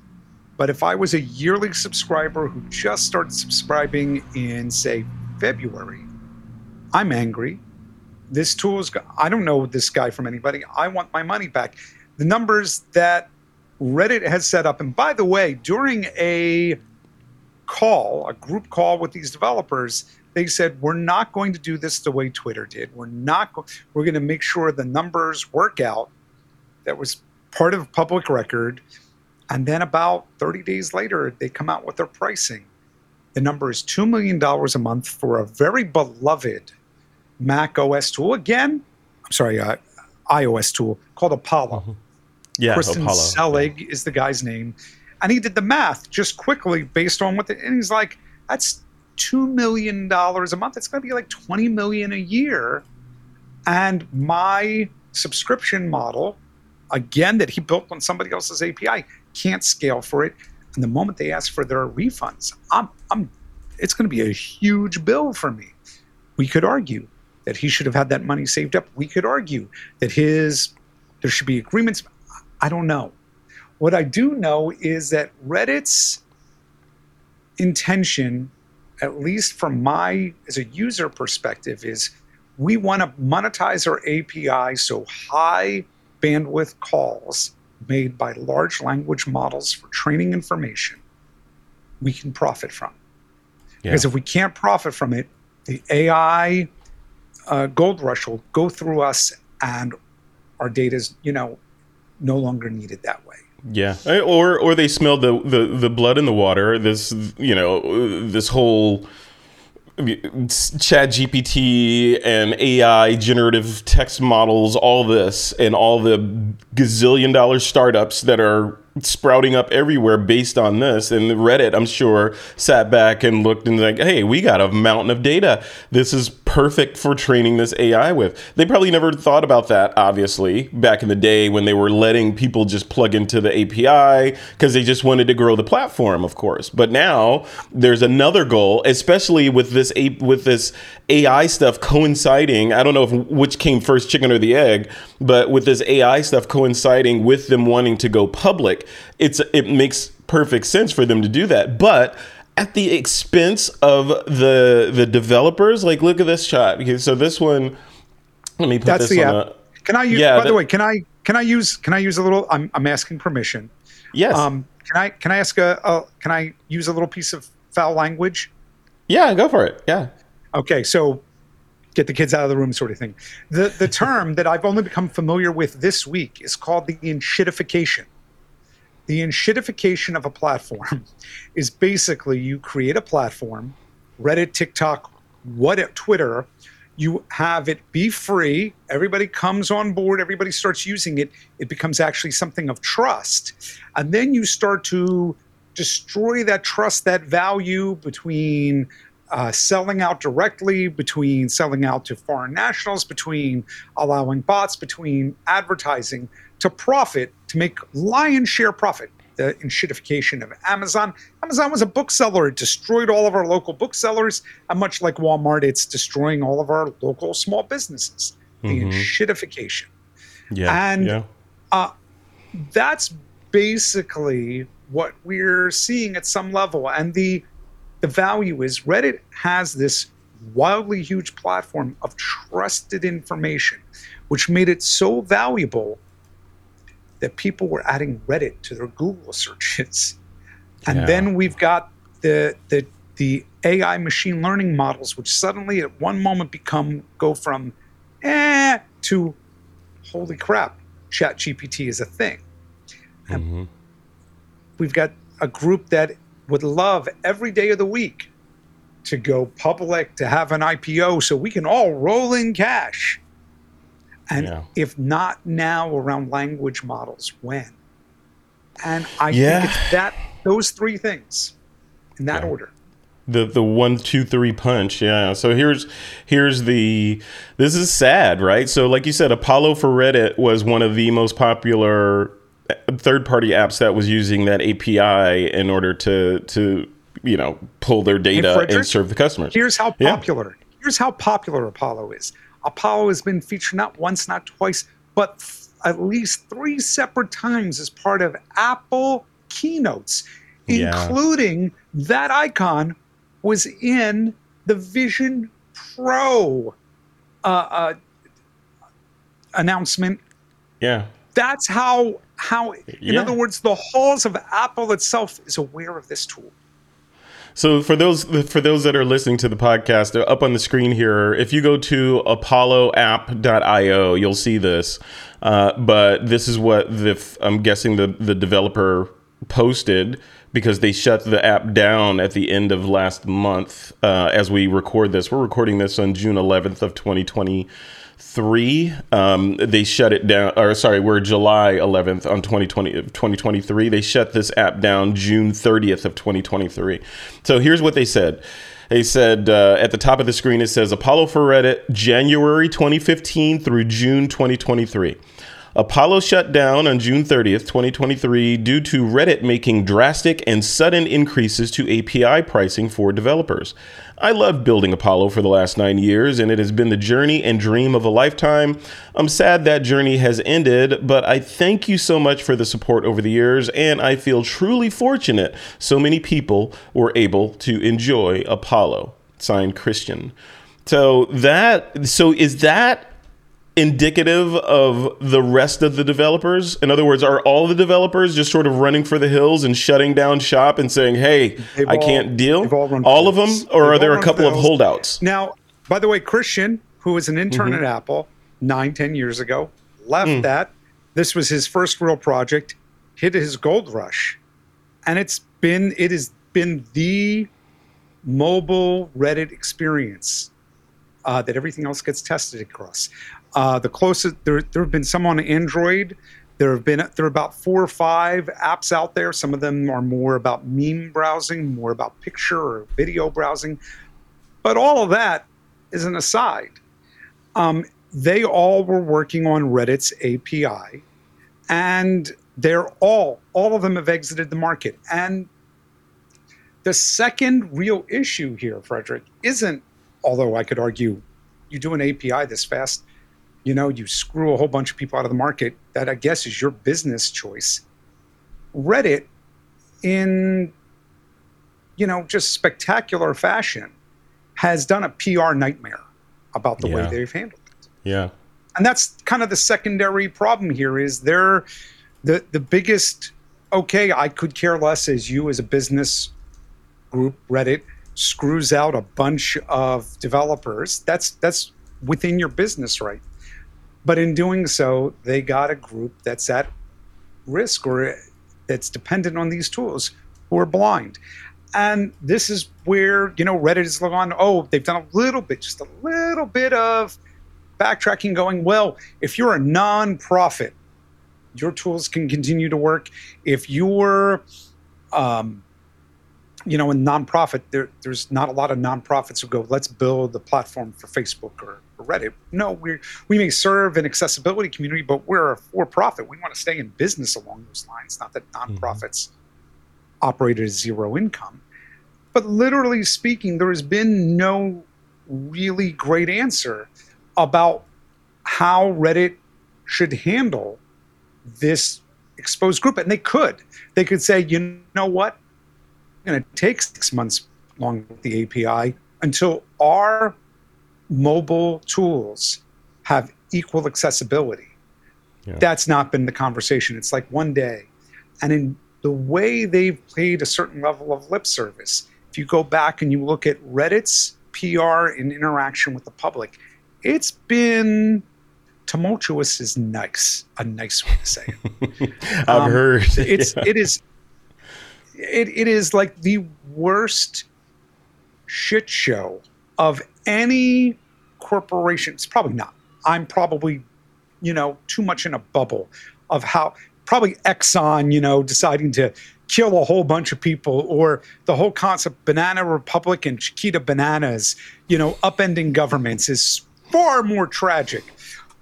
Speaker 2: But if I was a yearly subscriber who just started subscribing in, say, February, I'm angry. This tool is, I don't know this guy from anybody. I want my money back. The numbers that Reddit has set up, and by the way, during a call, a group call with these developers, they said, We're not going to do this the way Twitter did. We're not, go- we're going to make sure the numbers work out. That was part of public record. And then about 30 days later, they come out with their pricing. The number is $2 million a month for a very beloved Mac OS tool. Again, I'm sorry, uh, iOS tool called Apollo.
Speaker 1: yeah,
Speaker 2: Christian
Speaker 1: Apollo.
Speaker 2: Selig is the guy's name. And he did the math just quickly based on what the, and he's like, that's $2 million a month. It's going to be like 20 million a year. And my subscription model, again, that he built on somebody else's API, can't scale for it. And the moment they ask for their refunds, I'm, I'm, it's going to be a huge bill for me. We could argue that he should have had that money saved up. We could argue that his, there should be agreements. I don't know. What I do know is that Reddit's intention, at least from my as a user perspective, is we want to monetize our API so high bandwidth calls made by large language models for training information we can profit from.
Speaker 1: Yeah.
Speaker 2: Because if we can't profit from it, the AI uh, gold rush will go through us and our data is, you know, no longer needed that way.
Speaker 1: Yeah, or or they smelled the, the the blood in the water. This you know this whole chat gpt and ai generative text models all this and all the gazillion dollar startups that are sprouting up everywhere based on this. And reddit i'm sure sat back and looked and like hey we got a mountain of data. This is perfect for training this ai with. They probably never thought about that obviously back in the day when they were letting people just plug into the api because they just wanted to grow the platform of course. But now there's another goal especially with this with this ai stuff coinciding i don't know if which came first chicken or the egg but with this ai stuff coinciding with them wanting to go public it's it makes perfect sense for them to do that but at the expense of the the developers like look at this shot okay so this one let me put
Speaker 2: That's
Speaker 1: this
Speaker 2: the
Speaker 1: on
Speaker 2: app.
Speaker 1: a
Speaker 2: Can I use?
Speaker 1: Yeah,
Speaker 2: by
Speaker 1: that-
Speaker 2: the way, can I can I use can I use a little? I'm I'm asking permission.
Speaker 1: yes
Speaker 2: Um, can I can I ask a, a can I use a little piece of foul language?
Speaker 1: yeah go for it yeah
Speaker 2: Okay, so get the kids out of the room, sort of thing. The the (laughs) term that I've only become familiar with this week is called the enshittification. The enshittification of a platform (laughs) is basically you create a platform, Reddit, TikTok, what Twitter, you have it be free, everybody comes on board, everybody starts using it, it becomes actually something of trust. And then you start to destroy that trust, that value between uh, selling out directly, between selling out to foreign nationals, between allowing bots, between advertising to profit, to make lion's share profit. The enshittification of Amazon. Amazon was a bookseller. It destroyed all of our local booksellers. And much like Walmart, it's destroying all of our local small businesses. The
Speaker 1: Mhm.
Speaker 2: enshittification
Speaker 1: yeah
Speaker 2: And-
Speaker 1: yeah
Speaker 2: that's basically what we're seeing at some level. And the the value is Reddit has this wildly huge platform of trusted information, which made it so valuable that people were adding Reddit to their Google searches. And
Speaker 1: Yeah.
Speaker 2: then we've got the the the AI machine learning models, which suddenly at one moment become go from eh to holy crap, Chat GPT is a thing.
Speaker 1: Mhm.
Speaker 2: We've got a group that would love every day of the week to go public, to have an IPO so we can all roll in cash. And
Speaker 1: Yeah.
Speaker 2: if not now around language models, when? And I
Speaker 1: Yeah.
Speaker 2: think it's that those three things in that
Speaker 1: Yeah.
Speaker 2: order.
Speaker 1: the the one two three punch yeah so here's here's the this is sad right so like you said apollo for reddit was one of the most popular third party apps that was using that api in order to to you know pull their data
Speaker 2: Frederick,
Speaker 1: and serve the customers
Speaker 2: Here's how
Speaker 1: Yeah.
Speaker 2: popular. Here's how popular Apollo is. Apollo has been featured not once, not twice, but f- at least three separate times as part of Apple keynotes,
Speaker 1: Yeah.
Speaker 2: including that icon was in the Vision Pro uh, uh, announcement
Speaker 1: yeah
Speaker 2: that's how how in
Speaker 1: Yeah.
Speaker 2: other words the halls of apple itself is aware of this tool
Speaker 1: So for those for those that are listening to the podcast, up on the screen here, if you go to apolloapp.io, you'll see this. Uh, but this is what the I'm guessing the the developer posted because they shut the app down at the end of last month. Uh, as we record this, we're recording this on June 11th of 2020 three. Um, they shut it down, or sorry, we're July 11th on 2020 of 2023. They shut this app down June 30th of 2023. So here's what they said. They said uh, at the top of the screen it says Apollo for Reddit January 2015 through June 2023. Apollo shut down on June 30th, 2023, due to Reddit making drastic and sudden increases to API pricing for developers. I loved building Apollo for the last nine years, and it has been the journey and dream of a lifetime. I'm sad that journey has ended, but I thank you so much for the support over the years, and I feel truly fortunate so many people were able to enjoy Apollo. Signed Christian. So that so is that indicative of the rest of the developers? In other words, are all the developers just sort of running for the hills and shutting down shop and saying, "Hey,
Speaker 2: They've
Speaker 1: I
Speaker 2: all-
Speaker 1: can't deal"?
Speaker 2: all
Speaker 1: all of them, or are there a couple of holdouts?
Speaker 2: Now, by the way, Christian, who was an intern
Speaker 1: Mm-hmm.
Speaker 2: at Apple nine, ten years ago, left
Speaker 1: Mm.
Speaker 2: that. This was his first real project, hit his gold rush. And it's been it has been the mobile Reddit experience uh, that everything else gets tested across. Uh, the closest there there have been some on Android. There have been there are about four or five apps out there. Some of them are more about meme browsing, more about picture or video browsing. But all of that is an aside. Um, they all were working on Reddit's API, and they're all all of them have exited the market. And the second real issue here, Frederick, isn't although I could argue you do an API this fast, you know, you screw a whole bunch of people out of the market. That I guess is your business choice. Reddit, in you know, just spectacular fashion, has done a PR nightmare about the way they've handled it.
Speaker 1: Yeah.
Speaker 2: And that's kind of the secondary problem here is they're the the biggest okay, I could care less as you as a business group, Reddit, screws out a bunch of developers. That's that's within your business right. But in doing so, they got a group that's at risk or that's dependent on these tools who are blind. And this is where, you know, Reddit has gone, oh, they've done a little bit, just a little bit of backtracking, going, well, if you're a nonprofit, your tools can continue to work. If you're, um, you know, in nonprofit, there, there's not a lot of nonprofits who go, let's build the platform for Facebook or, or Reddit. No, we we may serve an accessibility community, but we're a for-profit. We want to stay in business along those lines. Not that mm-hmm. nonprofits operate at zero income, but literally speaking, there has been no really great answer about how Reddit should handle this exposed group, and they could. They could say, you know what? Going to take six months long with the API until our mobile tools have equal accessibility. Yeah. That's not been the conversation. It's like one day. And in the way they've played a certain level of lip service, if you go back and you look at Reddit's PR and interaction with the public, it's been tumultuous is nice, a nice way to say
Speaker 1: it. (laughs) I've um, heard.
Speaker 2: it's (laughs) yeah. it is it, it is like the worst shit show of any corporation. It's probably not. I'm probably, you know, too much in a bubble of how probably Exxon, you know, deciding to kill a whole bunch of people, or the whole concept Banana Republic and Chiquita Bananas, you know, upending governments is far more tragic.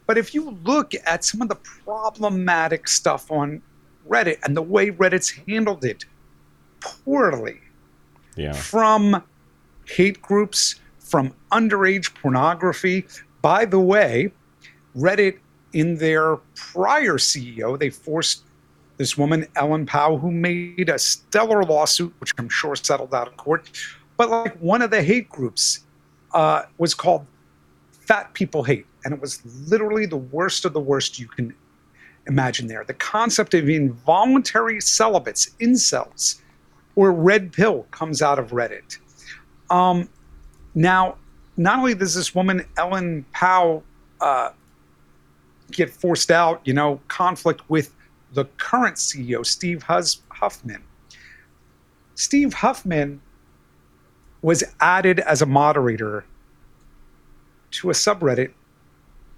Speaker 2: But if you look at some of the problematic stuff on Reddit and the way Reddit's handled it poorly,
Speaker 1: yeah.
Speaker 2: from hate groups, from underage pornography. By the way, Reddit, in their prior CEO, they forced this woman, Ellen Pao, who made a stellar lawsuit, which I'm sure settled out of court. But like one of the hate groups uh, was called Fat People Hate. And it was literally the worst of the worst you can imagine there. The concept of involuntary celibates, incels, or red pill comes out of Reddit. Um, now, not only does this woman, Ellen Pao, uh, get forced out, you know, conflict with the current CEO, Steve Hus- Huffman. Steve Huffman was added as a moderator to a subreddit.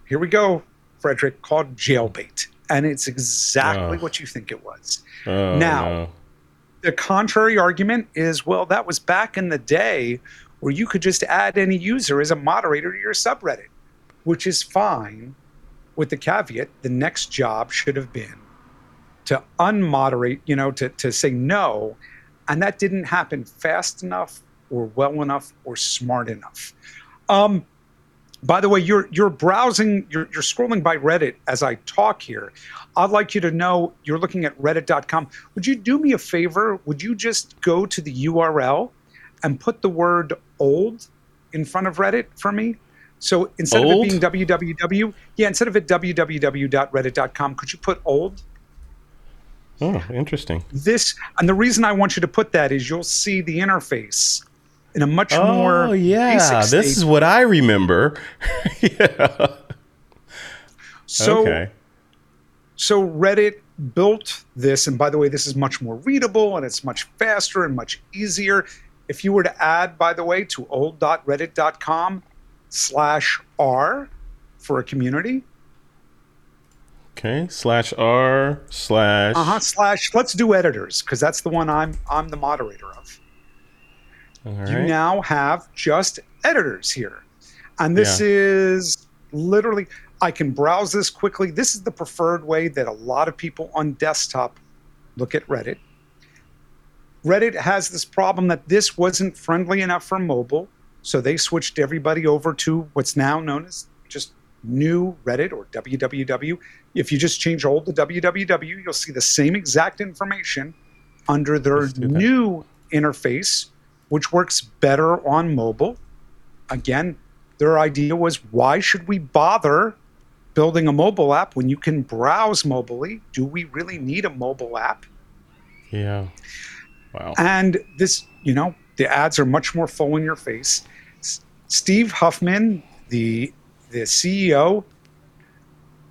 Speaker 2: Here we go, Frederick, called Jailbait. And it's exactly oh. what you think it was.
Speaker 1: Oh,
Speaker 2: now,
Speaker 1: no.
Speaker 2: The contrary argument is well, that was back in the day where you could just add any user as a moderator to your subreddit, which is fine with the caveat the next job should have been to unmoderate, you know, to, to say no. And that didn't happen fast enough or well enough or smart enough. Um, by the way, you're you're browsing, you're, you're scrolling by Reddit as I talk here. I'd like you to know you're looking at reddit.com. Would you do me a favor? Would you just go to the URL and put the word old in front of Reddit for me? So instead old? of it being www, yeah, instead of it www.reddit.com, could you put old?
Speaker 1: Oh, interesting.
Speaker 2: This and the reason I want you to put that is you'll see the interface in a much oh, more
Speaker 1: yeah. This is what I remember. (laughs) yeah.
Speaker 2: So, okay. so Reddit built this, and by the way, this is much more readable and it's much faster and much easier. If you were to add, by the way, to old.reddit.com slash r for a community.
Speaker 1: Okay, slash r slash
Speaker 2: uh huh slash. Let's do editors because that's the one I'm I'm the moderator of. Right. You now have just editors here. And this yeah. is literally, I can browse this quickly. This is the preferred way that a lot of people on desktop look at Reddit. Reddit has this problem that this wasn't friendly enough for mobile. So they switched everybody over to what's now known as just new Reddit or www. If you just change old to www, you'll see the same exact information under their new interface, which works better on mobile. Again, their idea was why should we bother building a mobile app when you can browse mobilely? Do we really need a mobile app?
Speaker 1: Yeah. Wow.
Speaker 2: And this, you know, the ads are much more full in your face. S- Steve Huffman, the the CEO,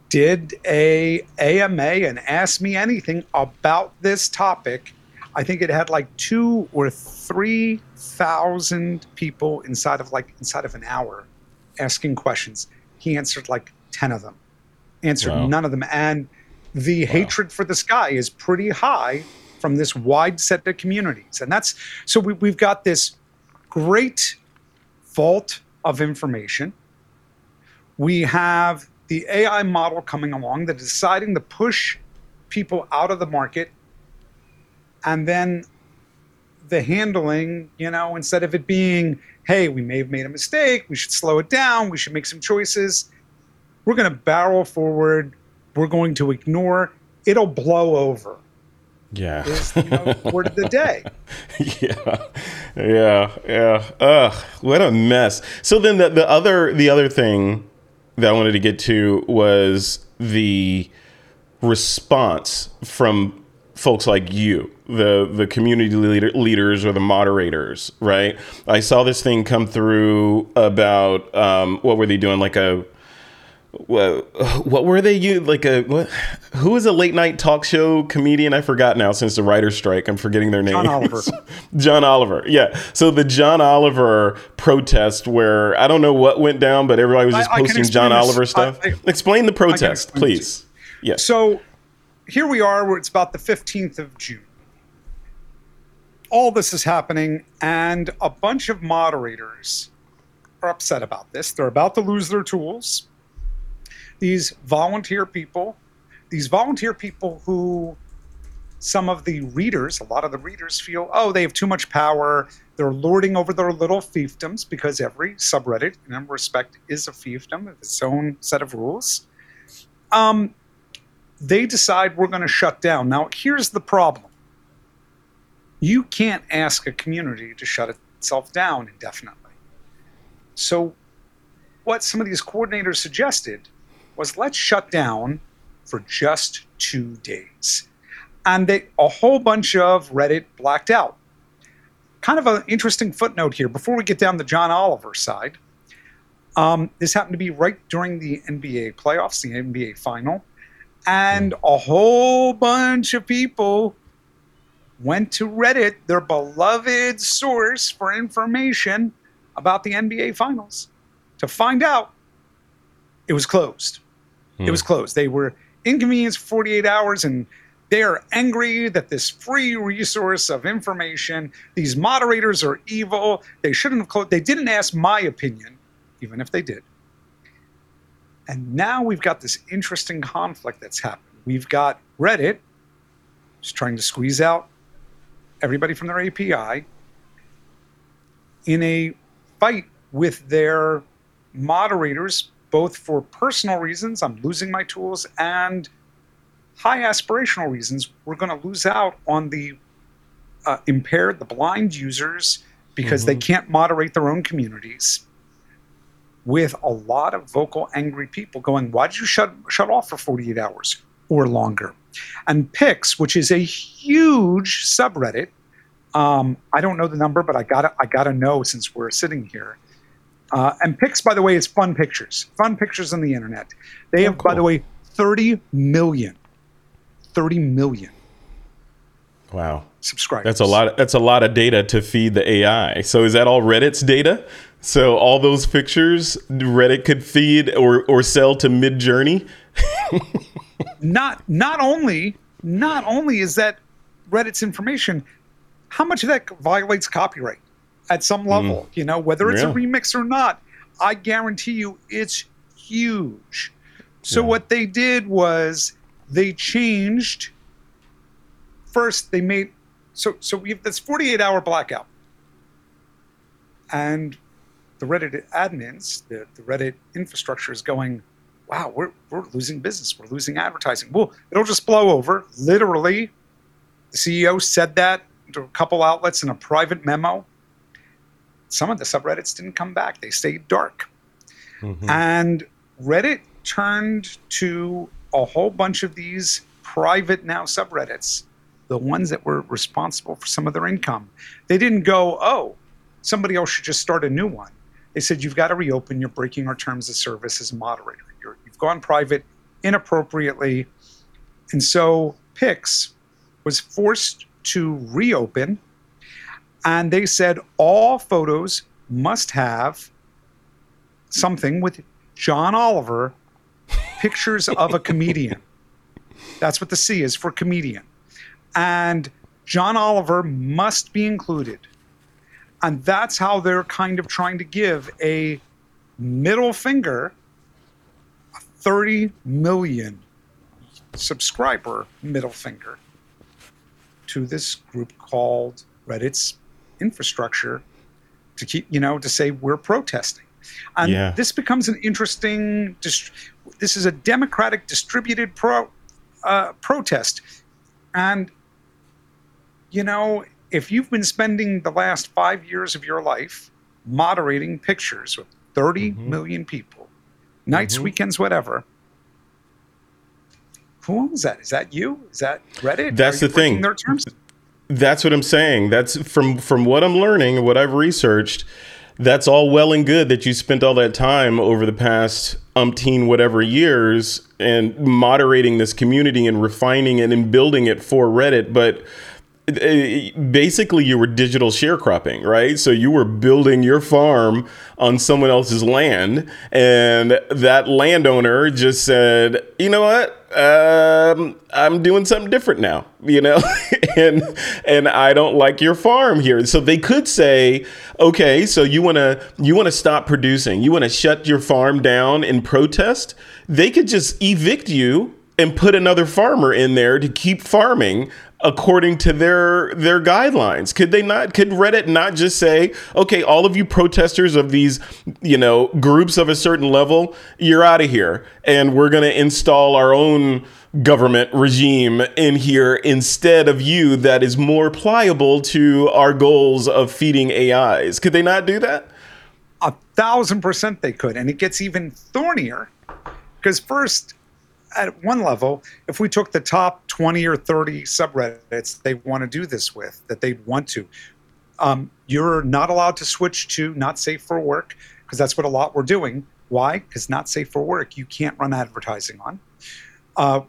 Speaker 2: did a AMA and asked me anything about this topic I think it had like two or three thousand people inside of like inside of an hour asking questions. He answered like ten of them, answered wow. none of them, and the wow. hatred for this guy is pretty high from this wide set of communities, and that's so we, we've got this great vault of information. We have the AI model coming along that is deciding to push people out of the market and then the handling, you know, instead of it being, hey, we may have made a mistake, we should slow it down, we should make some choices, we're going to barrel forward, we're going to ignore it'll blow over.
Speaker 1: Yeah.
Speaker 2: Is you know, word of the (laughs) day.
Speaker 1: yeah. Yeah. Yeah. Ugh. What a mess. So then the, the other the other thing that I wanted to get to was the response from folks like you, the the community leader, leaders or the moderators, right? I saw this thing come through about um, what were they doing, like a what, what were they you like a what who was a late night talk show comedian? I forgot now since the writer's strike. I'm forgetting their name
Speaker 2: John Oliver. (laughs)
Speaker 1: john oliver yeah. So the john oliver protest where i don't know what went down but everybody was just
Speaker 2: I- I
Speaker 1: posting
Speaker 2: explain
Speaker 1: john
Speaker 2: this.
Speaker 1: oliver stuff
Speaker 2: I- I-
Speaker 1: explain the protest
Speaker 2: explain
Speaker 1: please. Yes.
Speaker 2: So here we are, where it's about the 15th of June. All this is happening, and a bunch of moderators are upset about this. They're about to lose their tools. These volunteer people, these volunteer people who some of the readers, a lot of the readers feel, oh, they have too much power. They're lording over their little fiefdoms because every subreddit, in respect, is a fiefdom of its own set of rules. Um, they decide we're going to shut down. Now, here's the problem you can't ask a community to shut itself down indefinitely. So, what some of these coordinators suggested was let's shut down for just two days. And they, a whole bunch of Reddit blacked out. Kind of an interesting footnote here before we get down the John Oliver side. Um, this happened to be right during the NBA playoffs, the NBA final and a whole bunch of people went to Reddit, their beloved source for information about the NBA finals, to find out it was closed. It was hmm. closed. They were inconvenienced for 48 hours and they are angry that this free resource of information, these moderators are evil. They shouldn't have closed. They didn't ask my opinion, even if they did. And now we've got this interesting conflict that's happened. We've got Reddit just trying to squeeze out everybody from their API in a fight with their moderators, both for personal reasons, I'm losing my tools, and high aspirational reasons. We're going to lose out on the uh, impaired, the blind users, because they can't moderate their own communities with a lot of vocal, angry people going, "Why did you shut shut off for 48 hours or longer?" And Pics, which is a huge subreddit, um, I don't know the number, but I gotta I gotta know since we're sitting here. Uh, and Pics, by the way, is fun pictures, fun pictures on the internet. They have, by the way, 30 million, 30 million
Speaker 1: wow
Speaker 2: subscribers.
Speaker 1: That's a lot. That's a lot of data to feed the AI. So is that all Reddit's data? So all those pictures Reddit could feed or or sell to Midjourney.
Speaker 2: not not only not only is that Reddit's information, how much of that violates copyright at some hmm. level? You know, whether it's
Speaker 1: Yeah.
Speaker 2: a remix or not, I guarantee you it's huge. So
Speaker 1: Yeah.
Speaker 2: what they did was they changed. First, they made so so we have this 48 hour blackout, and the Reddit admins, the, the Reddit infrastructure is going, wow, we're, we're losing business. We're losing advertising. Well, it'll just blow over. Literally, the CEO said that to a couple outlets in a private memo. Some of the subreddits didn't come back, they stayed dark. Mm-hmm. And Reddit turned to a whole bunch of these private now subreddits, the ones that were responsible for some of their income. They didn't go, oh, somebody else should just start a new one. They said, you've got to reopen. You're breaking our terms of service as a moderator. You're, you've gone private inappropriately. And so Pics was forced to reopen. And they said all photos must have something with John Oliver, pictures of a comedian. (laughs) That's what the C is for comedian. And John Oliver must be included. And that's how they're kind of trying to give a middle finger, a 30 million subscriber middle finger to this group called Reddit's infrastructure to keep, you know, to say we're protesting. And
Speaker 1: Yeah.
Speaker 2: this becomes an interesting, dist- this is a democratic distributed pro, uh, protest. And, you know, if you've been spending the last five years of your life moderating pictures with thirty
Speaker 1: Mm-hmm.
Speaker 2: million people, nights,
Speaker 1: Mhm.
Speaker 2: weekends, whatever, who owns that? Is that you? Is that Reddit?
Speaker 1: That's the thing.
Speaker 2: Their terms?
Speaker 1: That's what I'm saying. That's from from what I'm learning, what I've researched. That's all well and good that you spent all that time over the past umpteen whatever years and moderating this community and refining it and building it for Reddit, but basically you were digital sharecropping, right? So you were building your farm on someone else's land, and that landowner just said, "You know what? Um, I'm doing something different now, (laughs) you know, (laughs) and and I don't like your farm here." So they could say, "Okay, so you want to you want to stop producing, you want to shut your farm down in protest." They could just evict you and put another farmer in there to keep farming according to their their guidelines. Could they not could reddit not just say okay all of you protesters of these you know groups of a certain level you're out of here. And we're going to install our own government regime in here instead of you that is more pliable to our goals of feeding ais could they not do that?
Speaker 2: A thousand percent they could. And it gets even thornier because, first, at one level, if we took the top 20 or 30 subreddits they want to do this with, that they want to, um, you're not allowed to switch to not safe for work because that's what a lot we're doing. Why? Because not safe for work, you can't run advertising on. Uh,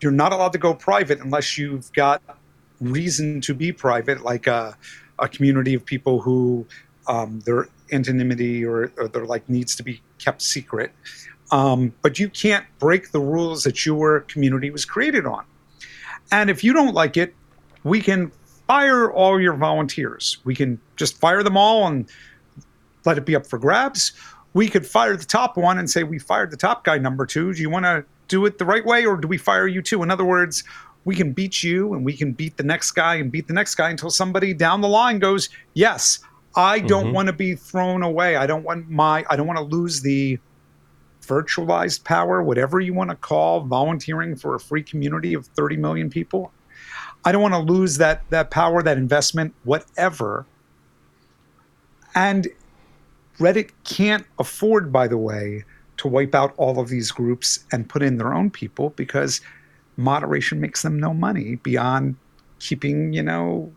Speaker 2: you're not allowed to go private unless you've got reason to be private, like a, a community of people who um, their anonymity or, or their like needs to be kept secret. Um, but you can't break the rules that your community was created on. And if you don't like it, we can fire all your volunteers. We can just fire them all and let it be up for grabs. We could fire the top one and say, We fired the top guy, number two. Do you want to do it the right way or do we fire you too? In other words, we can beat you and we can beat the next guy and beat the next guy until somebody down the line goes, Yes, I don't want to be thrown away. I don't want my, I don't want to lose the virtualized power, whatever you want to call volunteering for a free community of 30 million people. I don't want to lose that that power, that investment, whatever. And Reddit can't afford, by the way, to wipe out all of these groups and put in their own people because moderation makes them no money beyond keeping, you know,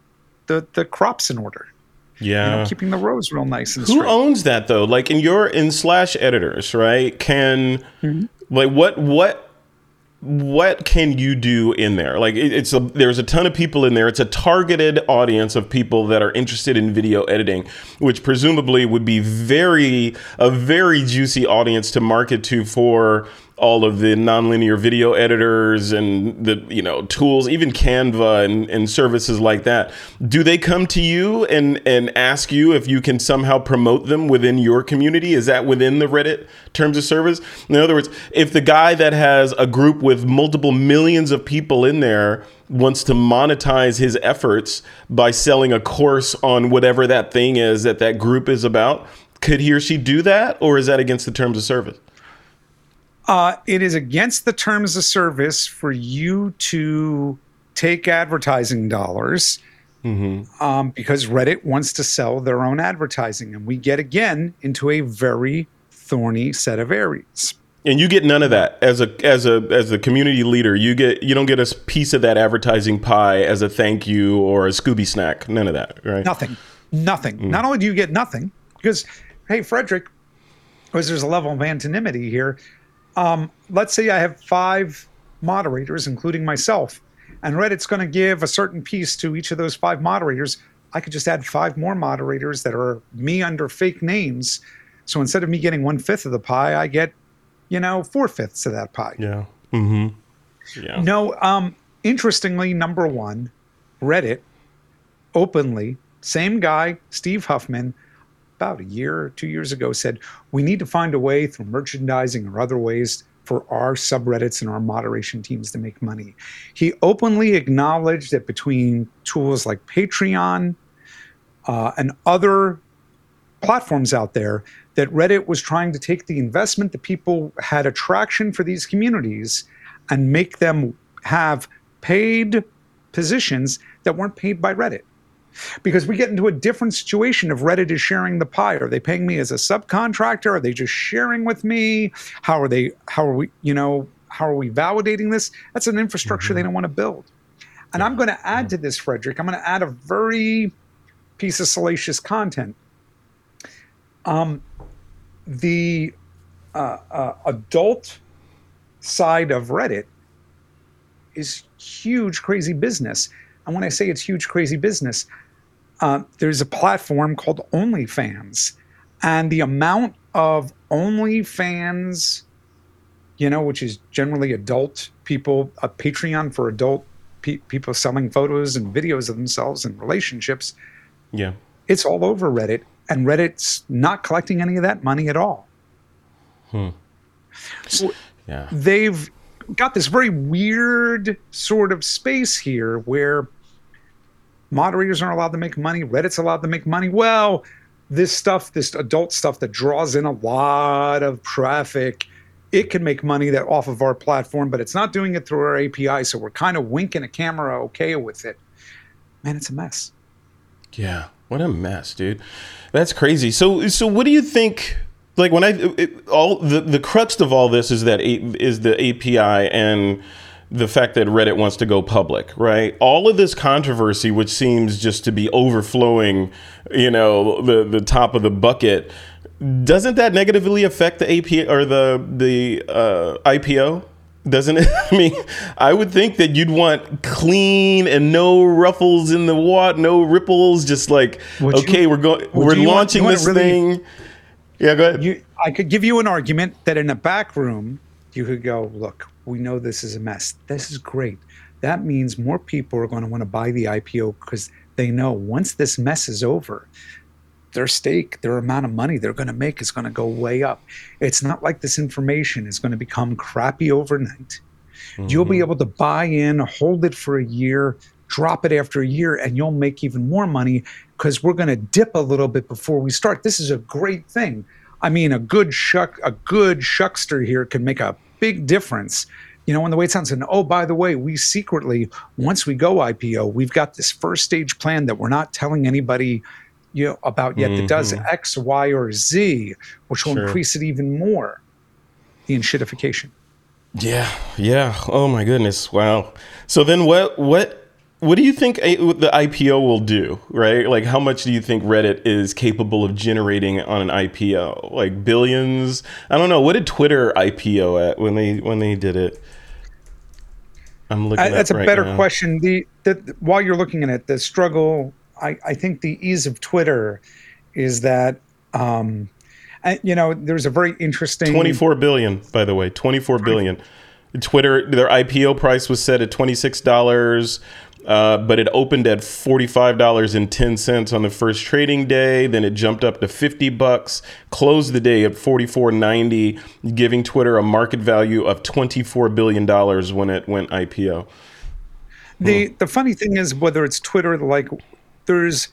Speaker 2: the the crops in order.
Speaker 1: Yeah
Speaker 2: You know, keeping the rows real nice and
Speaker 1: Who
Speaker 2: straight.
Speaker 1: owns that though? Like in your in slash editors, right? Can mm-hmm. like what what what can you do in there? Like it, it's a there's a ton of people in there. It's a targeted audience of people that are interested in video editing, which presumably would be very a very juicy audience to market to for all of the nonlinear video editors and the you know tools even canva and, and services like that. Do they come to you and and ask you if you can somehow promote them within your community? Is that within the reddit terms of service? In other words if the guy that has a group with multiple millions of people in there wants to monetize his efforts by selling a course on whatever that thing is that that group is about could he or she do that? Or is that against the terms of service
Speaker 2: Uh, it is against the terms of service for you to take advertising dollars um, because Reddit wants to sell their own advertising. And we get again into a very thorny set of areas.
Speaker 1: And you get none of that as a as a as a community leader. You get you don't get a piece of that advertising pie as a thank you or a Scooby snack. None of that, right?
Speaker 2: Nothing. Nothing. Not only do you get nothing, because, hey, Frederick, because there's a level of anonymity here. Um, let's say I have five moderators, including myself, and Reddit's going to give a certain piece to each of those five moderators. I could just add five more moderators that are me under fake names. So instead of me getting one fifth of the pie, I get, you know, four fifths of that pie.
Speaker 1: Yeah. Mm-hmm. Yeah.
Speaker 2: No, um, interestingly, number one, Reddit openly, same guy, Steve Huffman, about a year or two years ago said, we need to find a way through merchandising or other ways for our subreddits and our moderation teams to make money. He openly acknowledged that between tools like Patreon uh, and other platforms out there, that Reddit was trying to take the investment that people had attraction for these communities and make them have paid positions that weren't paid by Reddit. Because we get into a different situation if Reddit is sharing the pie. Are they paying me as a subcontractor? Are they just sharing with me? How are they, how are we, you know, how are we validating this? That's an infrastructure mm-hmm. they don't want to build. And I'm going to add to this, Frederick, I'm going to add a very piece of salacious content. Um, the uh, uh, adult side of Reddit is huge, crazy business. And when I say it's huge, crazy business, uh, there's a platform called OnlyFans. And the amount of OnlyFans, you know, which is generally adult people, a Patreon for adult pe- people selling photos and videos of themselves and relationships.
Speaker 1: Yeah.
Speaker 2: It's all over Reddit. And Reddit's not collecting any of that money at all.
Speaker 1: Hmm.
Speaker 2: So yeah. they've got this very weird sort of space here where moderators aren't allowed to make money, Reddit's allowed to make money. Well, this stuff, this adult stuff that draws in a lot of traffic, it can make money that off of our platform, but it's not doing it through our API. So we're kind of winking a camera okay with it. Man, it's a mess.
Speaker 1: Yeah, what a mess, dude. That's crazy. So, so what do you think? Like when I it, all the the crux of all this is that is the API and the fact that Reddit wants to go public, right? All of this controversy, which seems just to be overflowing, you know, the the top of the bucket, doesn't that negatively affect the AP or the the uh, IPO? Doesn't it? (laughs) I mean, I would think that you'd want clean and no ruffles in the water, no ripples. Just like, would okay, you, we're going, we're launching want, this really, thing. Yeah, go ahead.
Speaker 2: You, I could give you an argument that in a back room, you could go, look, we know this is a mess. This is great. That means more people are going to want to buy the IPO because they know once this mess is over, their stake, their amount of money they're going to make is going to go way up. It's not like this information is going to become crappy overnight. Mm-hmm. You'll be able to buy in, hold it for a year, drop it after a year, and you'll make even more money because we're going to dip a little bit before we start. This is a great thing. I mean, a good shuck, a good shuckster here can make a big difference. You know, when the way it sounds, and oh, by the way, we secretly, once we go IPO, we've got this first stage plan that we're not telling anybody you know, about yet mm-hmm. that does mm-hmm. X, Y, or Z, which will sure. increase it even more. The enshittification.
Speaker 1: Yeah, yeah. Oh my goodness! Wow. So then, what what what do you think the IPO will do? Right? Like, how much do you think Reddit is capable of generating on an IPO? Like billions? I don't know. What did Twitter IPO at when they when they did it?
Speaker 2: I'm looking. that's a right better now. question. The, the while you're looking at it, the struggle I, I think the ease of Twitter is that um, and, you know there's a very interesting
Speaker 1: 24 billion by the way 24 billion twitter their ipo price was set at $26 uh, but it opened at $45.10 on the first trading day then it jumped up to 50 bucks closed the day at 44.90 giving twitter a market value of 24 billion dollars when it went ipo
Speaker 2: the hmm. the funny thing is whether it's twitter like there's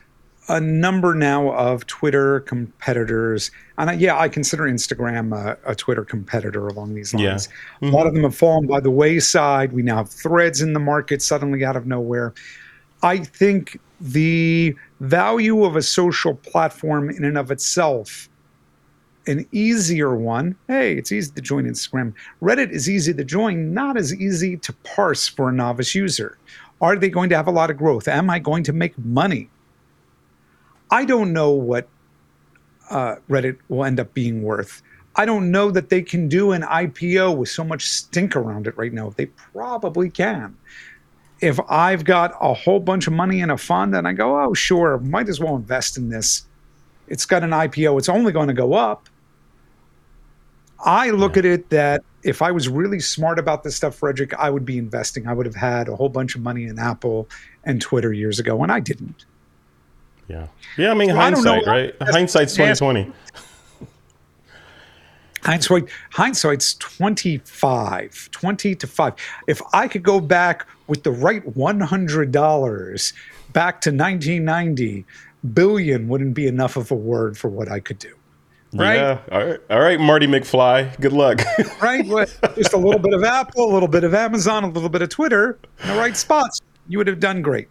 Speaker 2: a number now of Twitter competitors, and I, yeah, I consider Instagram a, a, Twitter competitor along these lines. Yeah. Mm-hmm. A lot of them have fallen by the wayside. We now have Threads in the market suddenly out of nowhere. I think the value of a social platform in and of itself, an easier one. Hey, it's easy to join Instagram. Reddit is easy to join, not as easy to parse for a novice user. Are they going to have a lot of growth? Am I going to make money? I don't know what uh, Reddit will end up being worth. I don't know that they can do an IPO with so much stink around it right now. They probably can. If I've got a whole bunch of money in a fund and I go, oh, sure, might as well invest in this. It's got an IPO, it's only going to go up. I look yeah. at it that if I was really smart about this stuff, Frederick, I would be investing. I would have had a whole bunch of money in Apple and Twitter years ago, and I didn't.
Speaker 1: Yeah. Yeah, I mean well, hindsight, I right? Hindsight's twenty twenty.
Speaker 2: Hindsight, hindsight's 25, 20 to 5. If I could go back with the right $100 back to 1990, billion wouldn't be enough of a word for what I could do. right?
Speaker 1: Yeah. All right. All right, Marty McFly. Good luck. (laughs)
Speaker 2: right? Just a little bit of Apple, a little bit of Amazon, a little bit of Twitter in the right spots. You would have done great.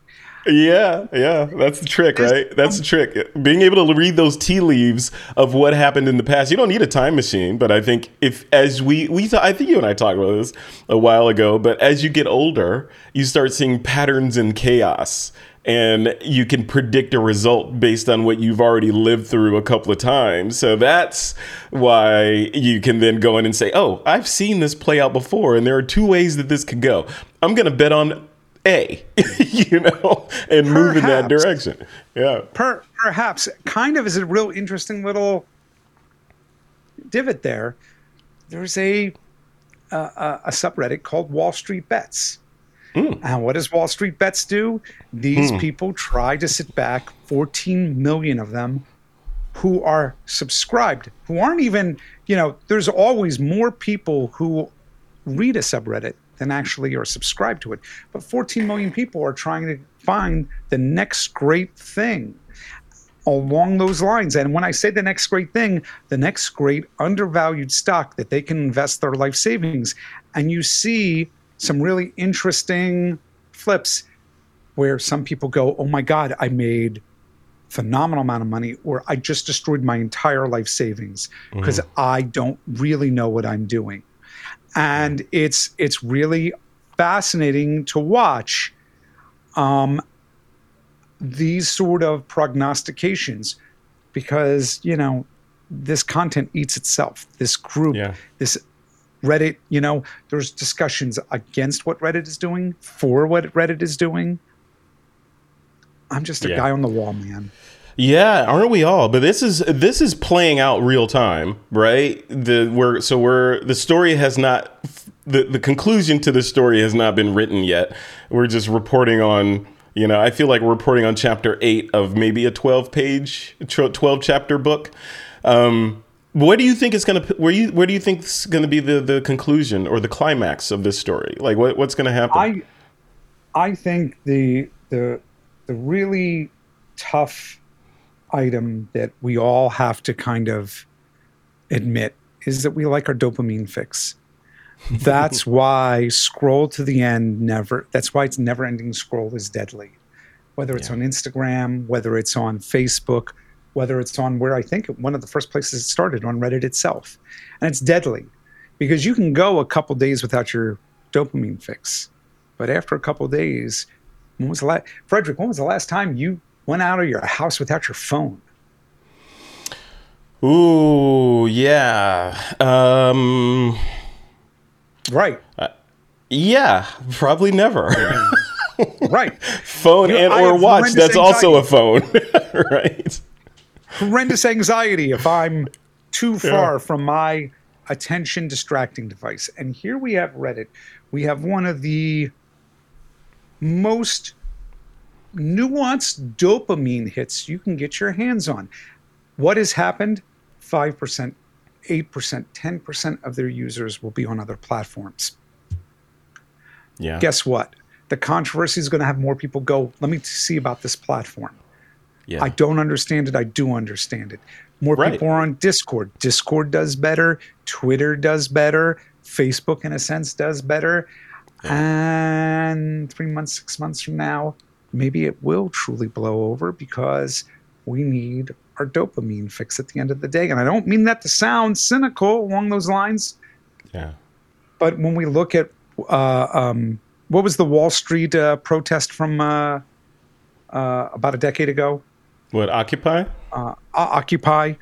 Speaker 1: Yeah, yeah, that's the trick, right? That's the trick. Being able to read those tea leaves of what happened in the past. You don't need a time machine, but I think if as we we I think you and I talked about this a while ago, but as you get older, you start seeing patterns in chaos and you can predict a result based on what you've already lived through a couple of times. So that's why you can then go in and say, "Oh, I've seen this play out before and there are two ways that this could go. I'm going to bet on a, (laughs) you know, and move in that direction. Yeah.
Speaker 2: Per, perhaps, kind of is a real interesting little divot there. There's a a, a subreddit called Wall Street Bets. Mm. And what does Wall Street Bets do? These mm. people try to sit back, 14 million of them, who are subscribed, who aren't even, you know, there's always more people who read a subreddit than actually are subscribed to it. But 14 million people are trying to find the next great thing along those lines. And when I say the next great thing, the next great undervalued stock that they can invest their life savings. And you see some really interesting flips where some people go, Oh my God, I made phenomenal amount of money or I just destroyed my entire life savings because mm. I don't really know what I'm doing and it's it's really fascinating to watch um, these sort of prognostications because you know this content eats itself this group yeah. this reddit you know there's discussions against what reddit is doing for what reddit is doing i'm just a yeah. guy on the wall man
Speaker 1: yeah, aren't we all? But this is this is playing out real time, right? The we're so we're the story has not the the conclusion to the story has not been written yet. We're just reporting on you know, I feel like we're reporting on chapter 8 of maybe a 12 page 12 chapter book. Um what do you think is going to where you where do you think is going to be the the conclusion or the climax of this story? Like what what's going to happen?
Speaker 2: I I think the the the really tough item that we all have to kind of admit is that we like our dopamine fix. That's (laughs) why scroll to the end never, that's why it's never ending scroll is deadly. Whether it's yeah. on Instagram, whether it's on Facebook, whether it's on where I think one of the first places it started on Reddit itself. And it's deadly because you can go a couple days without your dopamine fix. But after a couple days, when was the last, Frederick, when was the last time you went out of your house without your phone?
Speaker 1: Ooh, yeah. Um,
Speaker 2: right.
Speaker 1: Uh, yeah, probably never. (laughs)
Speaker 2: right. (laughs)
Speaker 1: Phone you know, and or watch. That's anxiety. also a phone. (laughs) right.
Speaker 2: Horrendous anxiety if I'm too far yeah. from my attention distracting device. And here we have Reddit. We have one of the most nuanced dopamine hits you can get your hands on. What has happened? 5%, 8%, 10% of their users will be on other platforms.
Speaker 1: Yeah.
Speaker 2: Guess what? The controversy is going to have more people go, let me see about this platform. Yeah. I don't understand it. I do understand it. More right. people are on Discord. Discord does better. Twitter does better. Facebook, in a sense, does better. Yeah. And three months, six months from now, maybe it will truly blow over because we need our dopamine fix at the end of the day. And I don't mean that to sound cynical along those lines.
Speaker 1: Yeah.
Speaker 2: But when we look at uh, um, what was the Wall Street uh, protest from uh, uh about a decade ago?
Speaker 1: What Occupy?
Speaker 2: Uh, Occupy.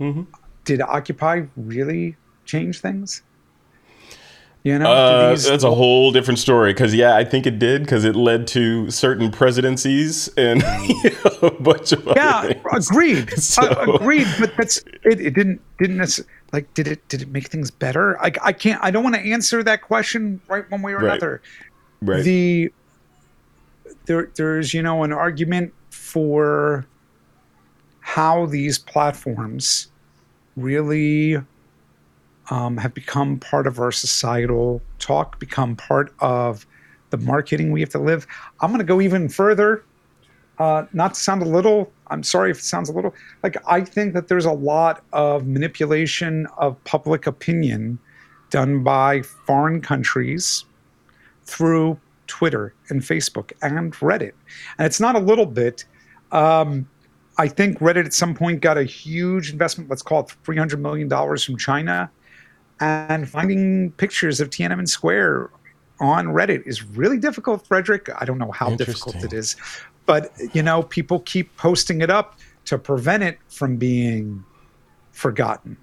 Speaker 2: Mm-hmm. Did Occupy really change things?
Speaker 1: You know, uh, these- that's a whole different story. Because yeah, I think it did because it led to certain presidencies and (laughs) you know, a bunch of
Speaker 2: yeah, agreed, (laughs) so. uh, agreed. But that's it. It didn't didn't necessarily like did it did it make things better? I I can't. I don't want to answer that question right one way or right. another.
Speaker 1: Right.
Speaker 2: The there there's you know an argument for how these platforms really um, have become part of our societal talk, become part of the marketing we have to live. I'm going to go even further. uh, not to sound a little, I'm sorry if it sounds a little like I think that there's a lot of manipulation of public opinion done by foreign countries through Twitter and Facebook and Reddit. And it's not a little bit. Um, I think Reddit at some point got a huge investment, let's call it $300 million from China. And finding pictures of Tiananmen Square on Reddit is really difficult, Frederick. I don't know how difficult it is, but you know, people keep posting it up to prevent it from being forgotten.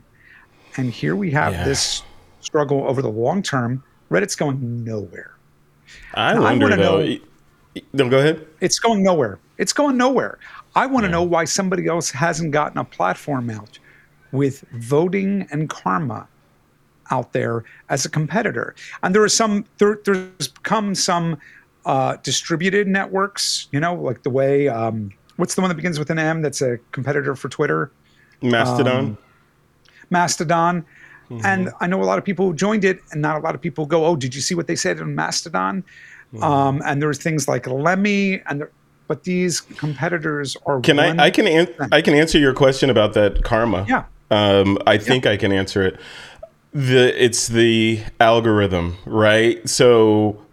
Speaker 2: And here we have yeah. this struggle over the long term. Reddit's going nowhere.
Speaker 1: I now, wonder I though. Know, no, go ahead.
Speaker 2: It's going nowhere. It's going nowhere. I want to yeah. know why somebody else hasn't gotten a platform out with voting and karma out there as a competitor. And there are some there, there's come some uh, distributed networks, you know, like the way um, what's the one that begins with an M that's a competitor for Twitter?
Speaker 1: Mastodon. Um,
Speaker 2: Mastodon. Mm-hmm. And I know a lot of people who joined it, and not a lot of people go, "Oh, did you see what they said on Mastodon?" Mm-hmm. Um, and there's things like Lemmy, and there, but these competitors are.
Speaker 1: Can I? I can. An- I can answer your question about that karma.
Speaker 2: Yeah.
Speaker 1: Um, I think yeah. I can answer it. The it's the algorithm, right? So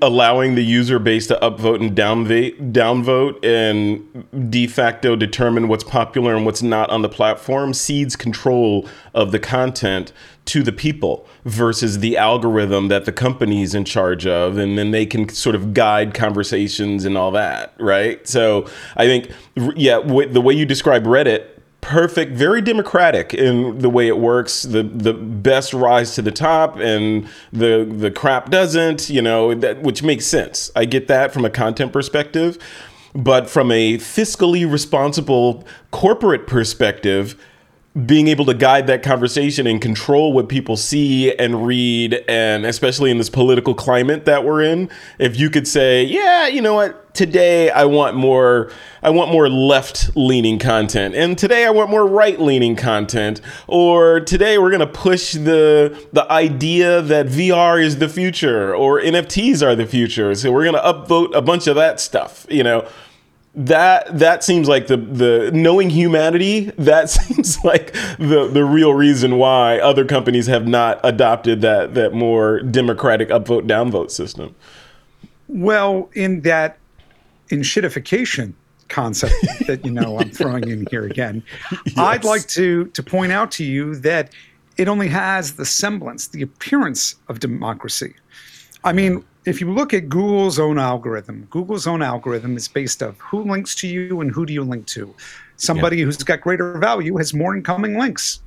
Speaker 1: allowing the user base to upvote and downvote, downvote and de facto determine what's popular and what's not on the platform cedes control of the content to the people versus the algorithm that the company's in charge of and then they can sort of guide conversations and all that right so i think yeah the way you describe reddit perfect, very democratic in the way it works. The the best rise to the top, and the the crap doesn't. You know that, which makes sense. I get that from a content perspective, but from a fiscally responsible corporate perspective being able to guide that conversation and control what people see and read and especially in this political climate that we're in if you could say yeah you know what? Today i want more i want more left leaning content and today i want more right leaning content or today we're going to push the the idea that vr is the future or nfts are the future so we're going to upvote a bunch of that stuff you know that that seems like the the knowing humanity that (laughs) seems like the the real reason why other companies have not adopted that that more democratic upvote downvote system
Speaker 2: well in that enshittification concept (laughs) that you know I'm throwing in here again (laughs) yes. I'd like to to point out to you that it only has the semblance the appearance of democracy I mean if you look at Google's own algorithm, Google's own algorithm is based of who links to you and who do you link to. Somebody yeah. who's got greater value has more incoming links.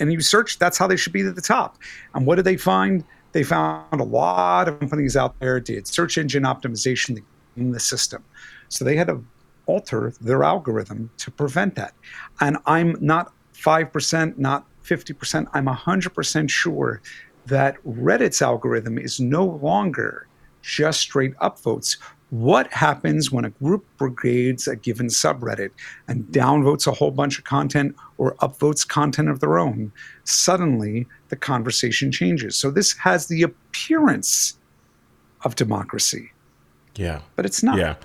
Speaker 2: And you search, that's how they should be at the top. And what did they find? They found a lot of companies out there did search engine optimization in the system. So they had to alter their algorithm to prevent that. And I'm not 5%, not 50%, I'm 100% sure that Reddit's algorithm is no longer just straight upvotes. What happens when a group brigades a given subreddit and downvotes a whole bunch of content or upvotes content of their own? Suddenly, the conversation changes. So, this has the appearance of democracy.
Speaker 1: Yeah.
Speaker 2: But it's not.
Speaker 1: Yeah.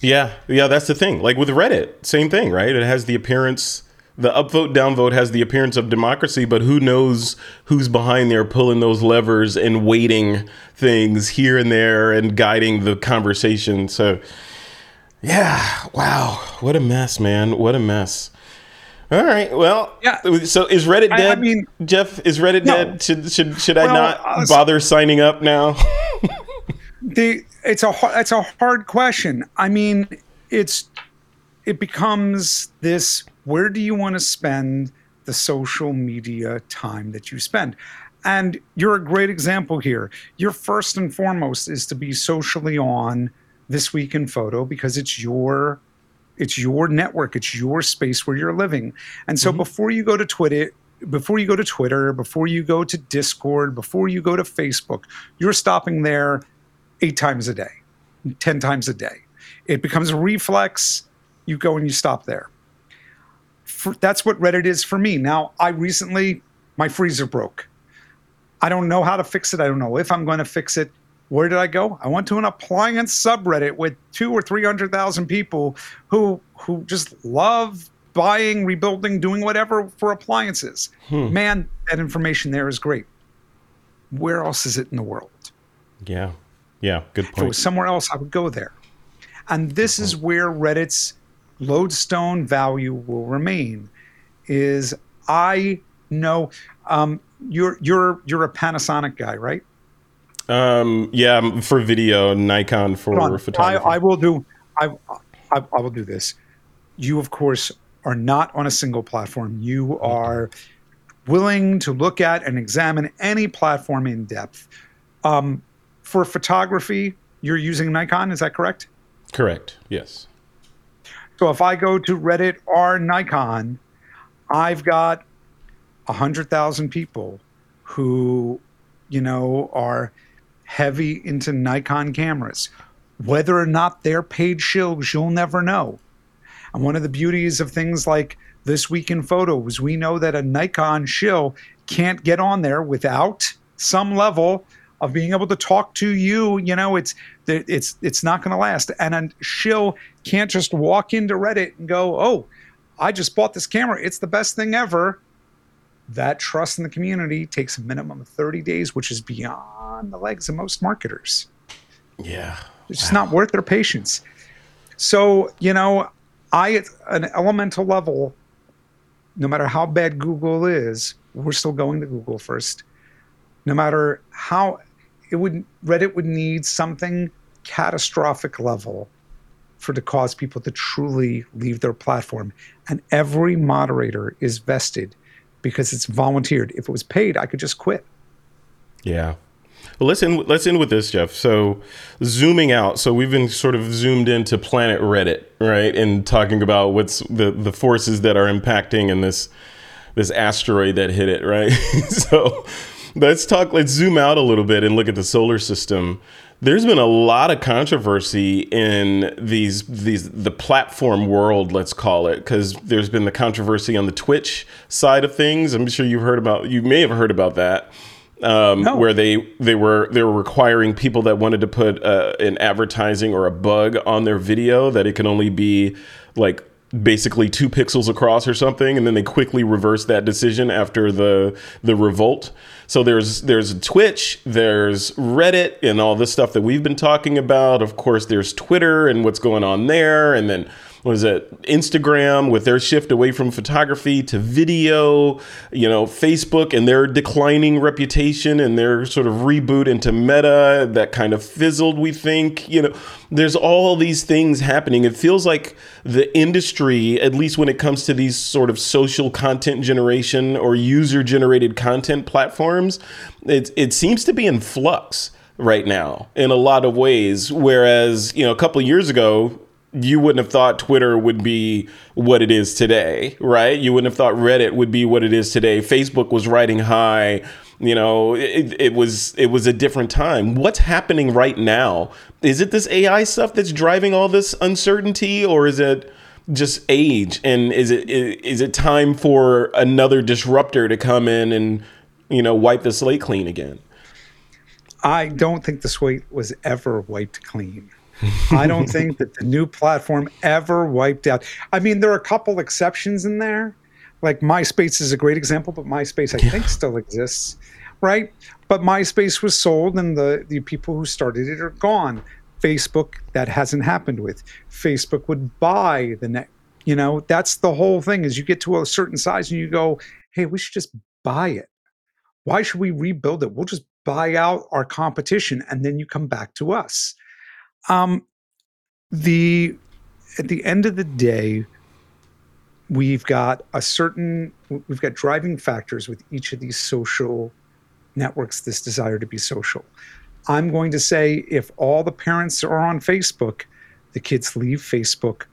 Speaker 1: Yeah. Yeah. That's the thing. Like with Reddit, same thing, right? It has the appearance the upvote downvote has the appearance of democracy, but who knows who's behind there pulling those levers and weighting things here and there and guiding the conversation. So, yeah, wow, what a mess, man! What a mess. All right, well, yeah. So is Reddit dead? I, I mean, Jeff, is Reddit no. dead? Should should should well, I not uh, bother signing up now? (laughs)
Speaker 2: the it's a it's a hard question. I mean, it's it becomes this where do you want to spend the social media time that you spend? And you're a great example here. Your first and foremost is to be socially on this week in photo because it's your it's your network, it's your space where you're living. And so mm-hmm. before you go to Twitter, before you go to Twitter, before you go to Discord, before you go to Facebook, you're stopping there eight times a day, 10 times a day. It becomes a reflex. You go and you stop there for, that's what Reddit is for me. Now, I recently, my freezer broke. I don't know how to fix it. I don't know if I'm going to fix it. Where did I go? I went to an appliance subreddit with two or three hundred thousand people who who just love buying, rebuilding, doing whatever for appliances. Hmm. Man, that information there is great. Where else is it in the world?
Speaker 1: Yeah. Yeah. Good point.
Speaker 2: If it was somewhere else, I would go there. And this is where Reddit's lodestone value will remain. Is I know um, you're you're you're a Panasonic guy, right?
Speaker 1: Um, yeah, for video, Nikon for photography.
Speaker 2: I, I, will do. I, I I will do this. You, of course, are not on a single platform. You are willing to look at and examine any platform in depth. Um, for photography, you're using Nikon. Is that correct?
Speaker 1: Correct. Yes.
Speaker 2: So if I go to Reddit or Nikon, I've got a hundred thousand people who, you know, are heavy into Nikon cameras. Whether or not they're paid shills, you'll never know. And one of the beauties of things like this week in photos, we know that a Nikon shill can't get on there without some level of being able to talk to you. You know, it's it's it's not going to last. And a shill can't just walk into Reddit and go, "Oh, I just bought this camera. It's the best thing ever." That trust in the community takes a minimum of 30 days, which is beyond the legs of most marketers.
Speaker 1: Yeah.
Speaker 2: It's just wow. not worth their patience. So, you know, I, at an elemental level, no matter how bad Google is, we're still going to Google first. No matter how it would, Reddit would need something catastrophic level for to cause people to truly leave their platform. And every moderator is vested because it's volunteered. If it was paid, I could just quit.
Speaker 1: Yeah. Well, let's end, let's end with this, Jeff. So, zooming out. So we've been sort of zoomed into planet Reddit, right, and talking about what's the the forces that are impacting in this this asteroid that hit it, right? (laughs) so, let's talk. Let's zoom out a little bit and look at the solar system. There's been a lot of controversy in these these the platform world, let's call it, because there's been the controversy on the Twitch side of things. I'm sure you've heard about. You may have heard about that um, no. where they they were they were requiring people that wanted to put uh, an advertising or a bug on their video that it can only be like basically two pixels across or something and then they quickly reverse that decision after the the revolt. So there's there's twitch there's reddit and all this stuff that we've been talking about. Of course there's twitter and what's going on there and then was it Instagram with their shift away from photography to video, you know, Facebook and their declining reputation and their sort of reboot into meta that kind of fizzled, we think. You know, there's all these things happening. It feels like the industry, at least when it comes to these sort of social content generation or user generated content platforms, it, it seems to be in flux right now in a lot of ways. Whereas, you know, a couple years ago, you wouldn't have thought Twitter would be what it is today, right? You wouldn't have thought Reddit would be what it is today. Facebook was riding high. You know, it, it was it was a different time. What's happening right now? Is it this AI stuff that's driving all this uncertainty, or is it just age? And is it is it time for another disruptor to come in and you know wipe the slate clean again?
Speaker 2: I don't think the slate was ever wiped clean. I don't think that the new platform ever wiped out. I mean, there are a couple exceptions in there. Like MySpace is a great example, but MySpace, I yeah. think, still exists, right? But MySpace was sold, and the, the people who started it are gone. Facebook, that hasn't happened with. Facebook would buy the net. You know, that's the whole thing. Is you get to a certain size and you go, "Hey, we should just buy it. Why should we rebuild it? We'll just buy out our competition, and then you come back to us." Um, the at the end of the day, we've got a certain we've got driving factors with each of these social networks. This desire to be social. I'm going to say if all the parents are on Facebook, the kids leave Facebook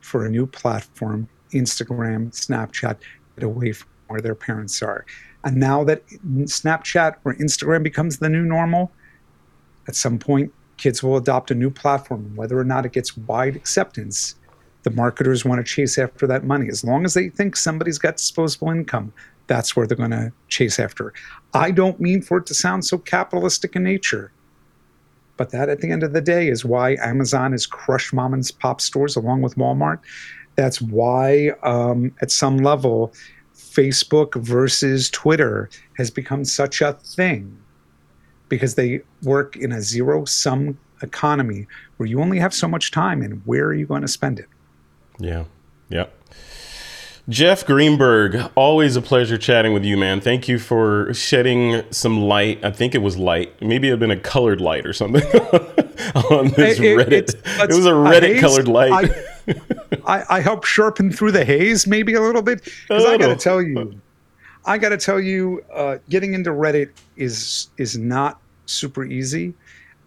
Speaker 2: for a new platform, Instagram, Snapchat, get away from where their parents are. And now that Snapchat or Instagram becomes the new normal, at some point kids will adopt a new platform. Whether or not it gets wide acceptance, the marketers want to chase after that money. As long as they think somebody's got disposable income, that's where they're going to chase after. I don't mean for it to sound so capitalistic in nature, But that, at the end of the day, is why Amazon has crushed mom and pop stores along with Walmart. That's why, um, at some level, Facebook versus Twitter has become such a thing because they work in a zero sum economy where you only have so much time and where are you going to spend it?
Speaker 1: Yeah. Yeah. Jeff Greenberg, always a pleasure chatting with you, man. Thank you for shedding some light. I think it was light. Maybe it had been a colored light or something (laughs) on this it, Reddit. It, it was a Reddit colored light.
Speaker 2: I, I, I helped sharpen through the haze maybe a little bit because I got to tell you, I got to tell you, uh, getting into Reddit is is not super easy.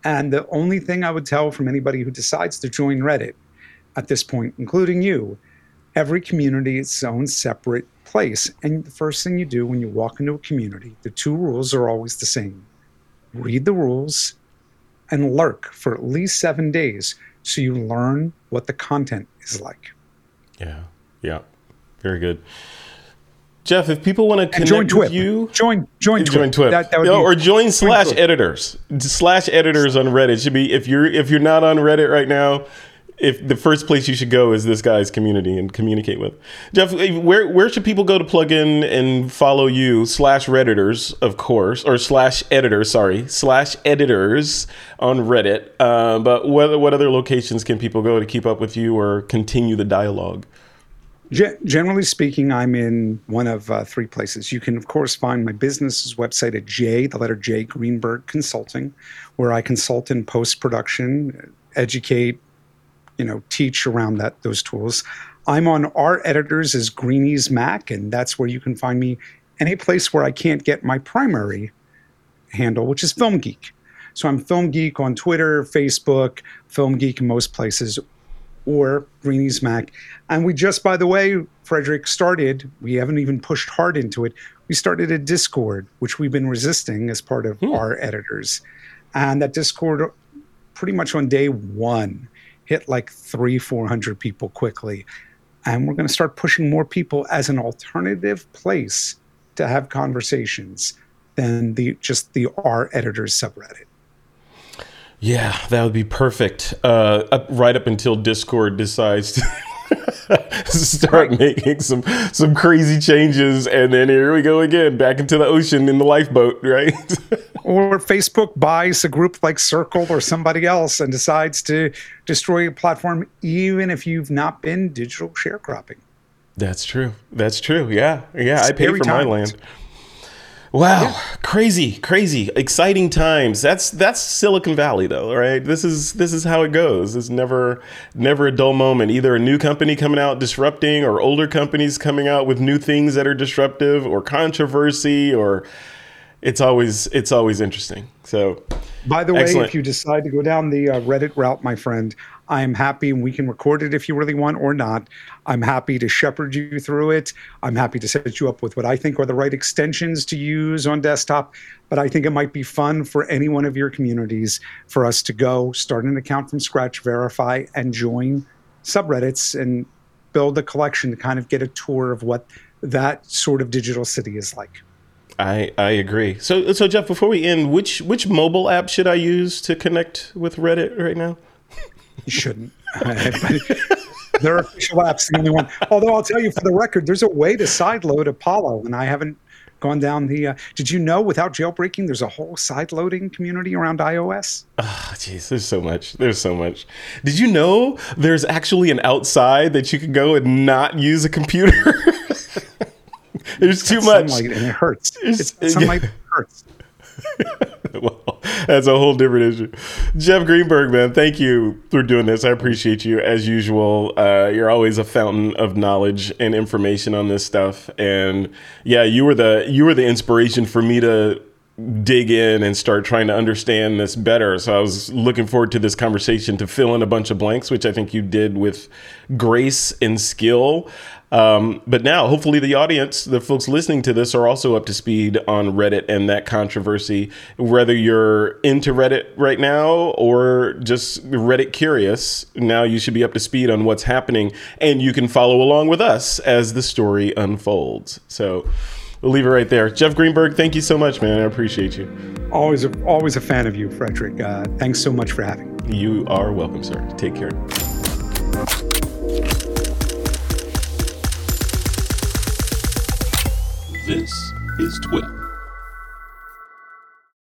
Speaker 2: And the only thing I would tell from anybody who decides to join Reddit at this point, including you, every community is its own separate place. And the first thing you do when you walk into a community, the two rules are always the same read the rules and lurk for at least seven days so you learn what the content is like.
Speaker 1: Yeah, yeah, very good. Jeff, if people want to connect
Speaker 2: join
Speaker 1: with you,
Speaker 2: join join
Speaker 1: join Twip, that, that or join slash editors. Slash editors on Reddit. Should be if you're if you're not on Reddit right now, if the first place you should go is this guy's community and communicate with. Jeff, where where should people go to plug in and follow you? Slash redditors, of course, or slash editors, sorry, slash editors on Reddit. Uh, but what what other locations can people go to keep up with you or continue the dialogue?
Speaker 2: Generally speaking, I'm in one of uh, three places. You can, of course, find my business's website at J, the letter J, Greenberg Consulting, where I consult in post production, educate, you know, teach around that those tools. I'm on our editors as Greenies Mac, and that's where you can find me. Any place where I can't get my primary handle, which is Film Geek. So I'm Film Geek on Twitter, Facebook, Film Geek in most places, or Greenies Mac. And we just, by the way, Frederick started, we haven't even pushed hard into it. We started a Discord, which we've been resisting as part of hmm. our editors. And that Discord, pretty much on day one, hit like three, 400 people quickly. And we're going to start pushing more people as an alternative place to have conversations than the just the R editors subreddit.
Speaker 1: Yeah, that would be perfect. Uh, up, right up until Discord decides to (laughs) start making some some crazy changes, and then here we go again, back into the ocean in the lifeboat, right? (laughs)
Speaker 2: or Facebook buys a group like Circle or somebody else and decides to destroy a platform, even if you've not been digital sharecropping.
Speaker 1: That's true. That's true. Yeah, yeah. I pay for times. my land. Wow, yeah. crazy, crazy, exciting times. That's that's Silicon Valley though, right? This is this is how it goes. It's never never a dull moment. Either a new company coming out disrupting or older companies coming out with new things that are disruptive or controversy or it's always it's always interesting. So
Speaker 2: by the way, excellent. if you decide to go down the uh, Reddit route, my friend, I am happy and we can record it if you really want or not. I'm happy to shepherd you through it. I'm happy to set you up with what I think are the right extensions to use on desktop. But I think it might be fun for any one of your communities for us to go start an account from scratch, verify, and join subreddits and build a collection to kind of get a tour of what that sort of digital city is like.
Speaker 1: I, I agree. So so Jeff, before we end, which which mobile app should I use to connect with Reddit right now?
Speaker 2: You shouldn't. (laughs) Their official app's the only one. Although I'll tell you for the record, there's a way to sideload Apollo, and I haven't gone down the. Uh, did you know without jailbreaking, there's a whole sideloading community around iOS?
Speaker 1: Oh, jeez, there's so much. There's so much. Did you know there's actually an outside that you can go and not use a computer? (laughs) there's too much.
Speaker 2: Sunlight and it hurts. It's, sunlight (laughs) hurts.
Speaker 1: well, (laughs) that's a whole different issue. Jeff Greenberg, man, thank you for doing this. I appreciate you as usual. Uh, you're always a fountain of knowledge and information on this stuff. And yeah, you were the you were the inspiration for me to dig in and start trying to understand this better. So I was looking forward to this conversation to fill in a bunch of blanks, which I think you did with grace and skill. Um, but now, hopefully, the audience, the folks listening to this, are also up to speed on Reddit and that controversy. Whether you're into Reddit right now or just Reddit curious, now you should be up to speed on what's happening, and you can follow along with us as the story unfolds. So, we'll leave it right there. Jeff Greenberg, thank you so much, man. I appreciate you.
Speaker 2: Always, a, always a fan of you, Frederick. Uh, thanks so much for having
Speaker 1: me. You are welcome, sir. Take care. This is TWIP.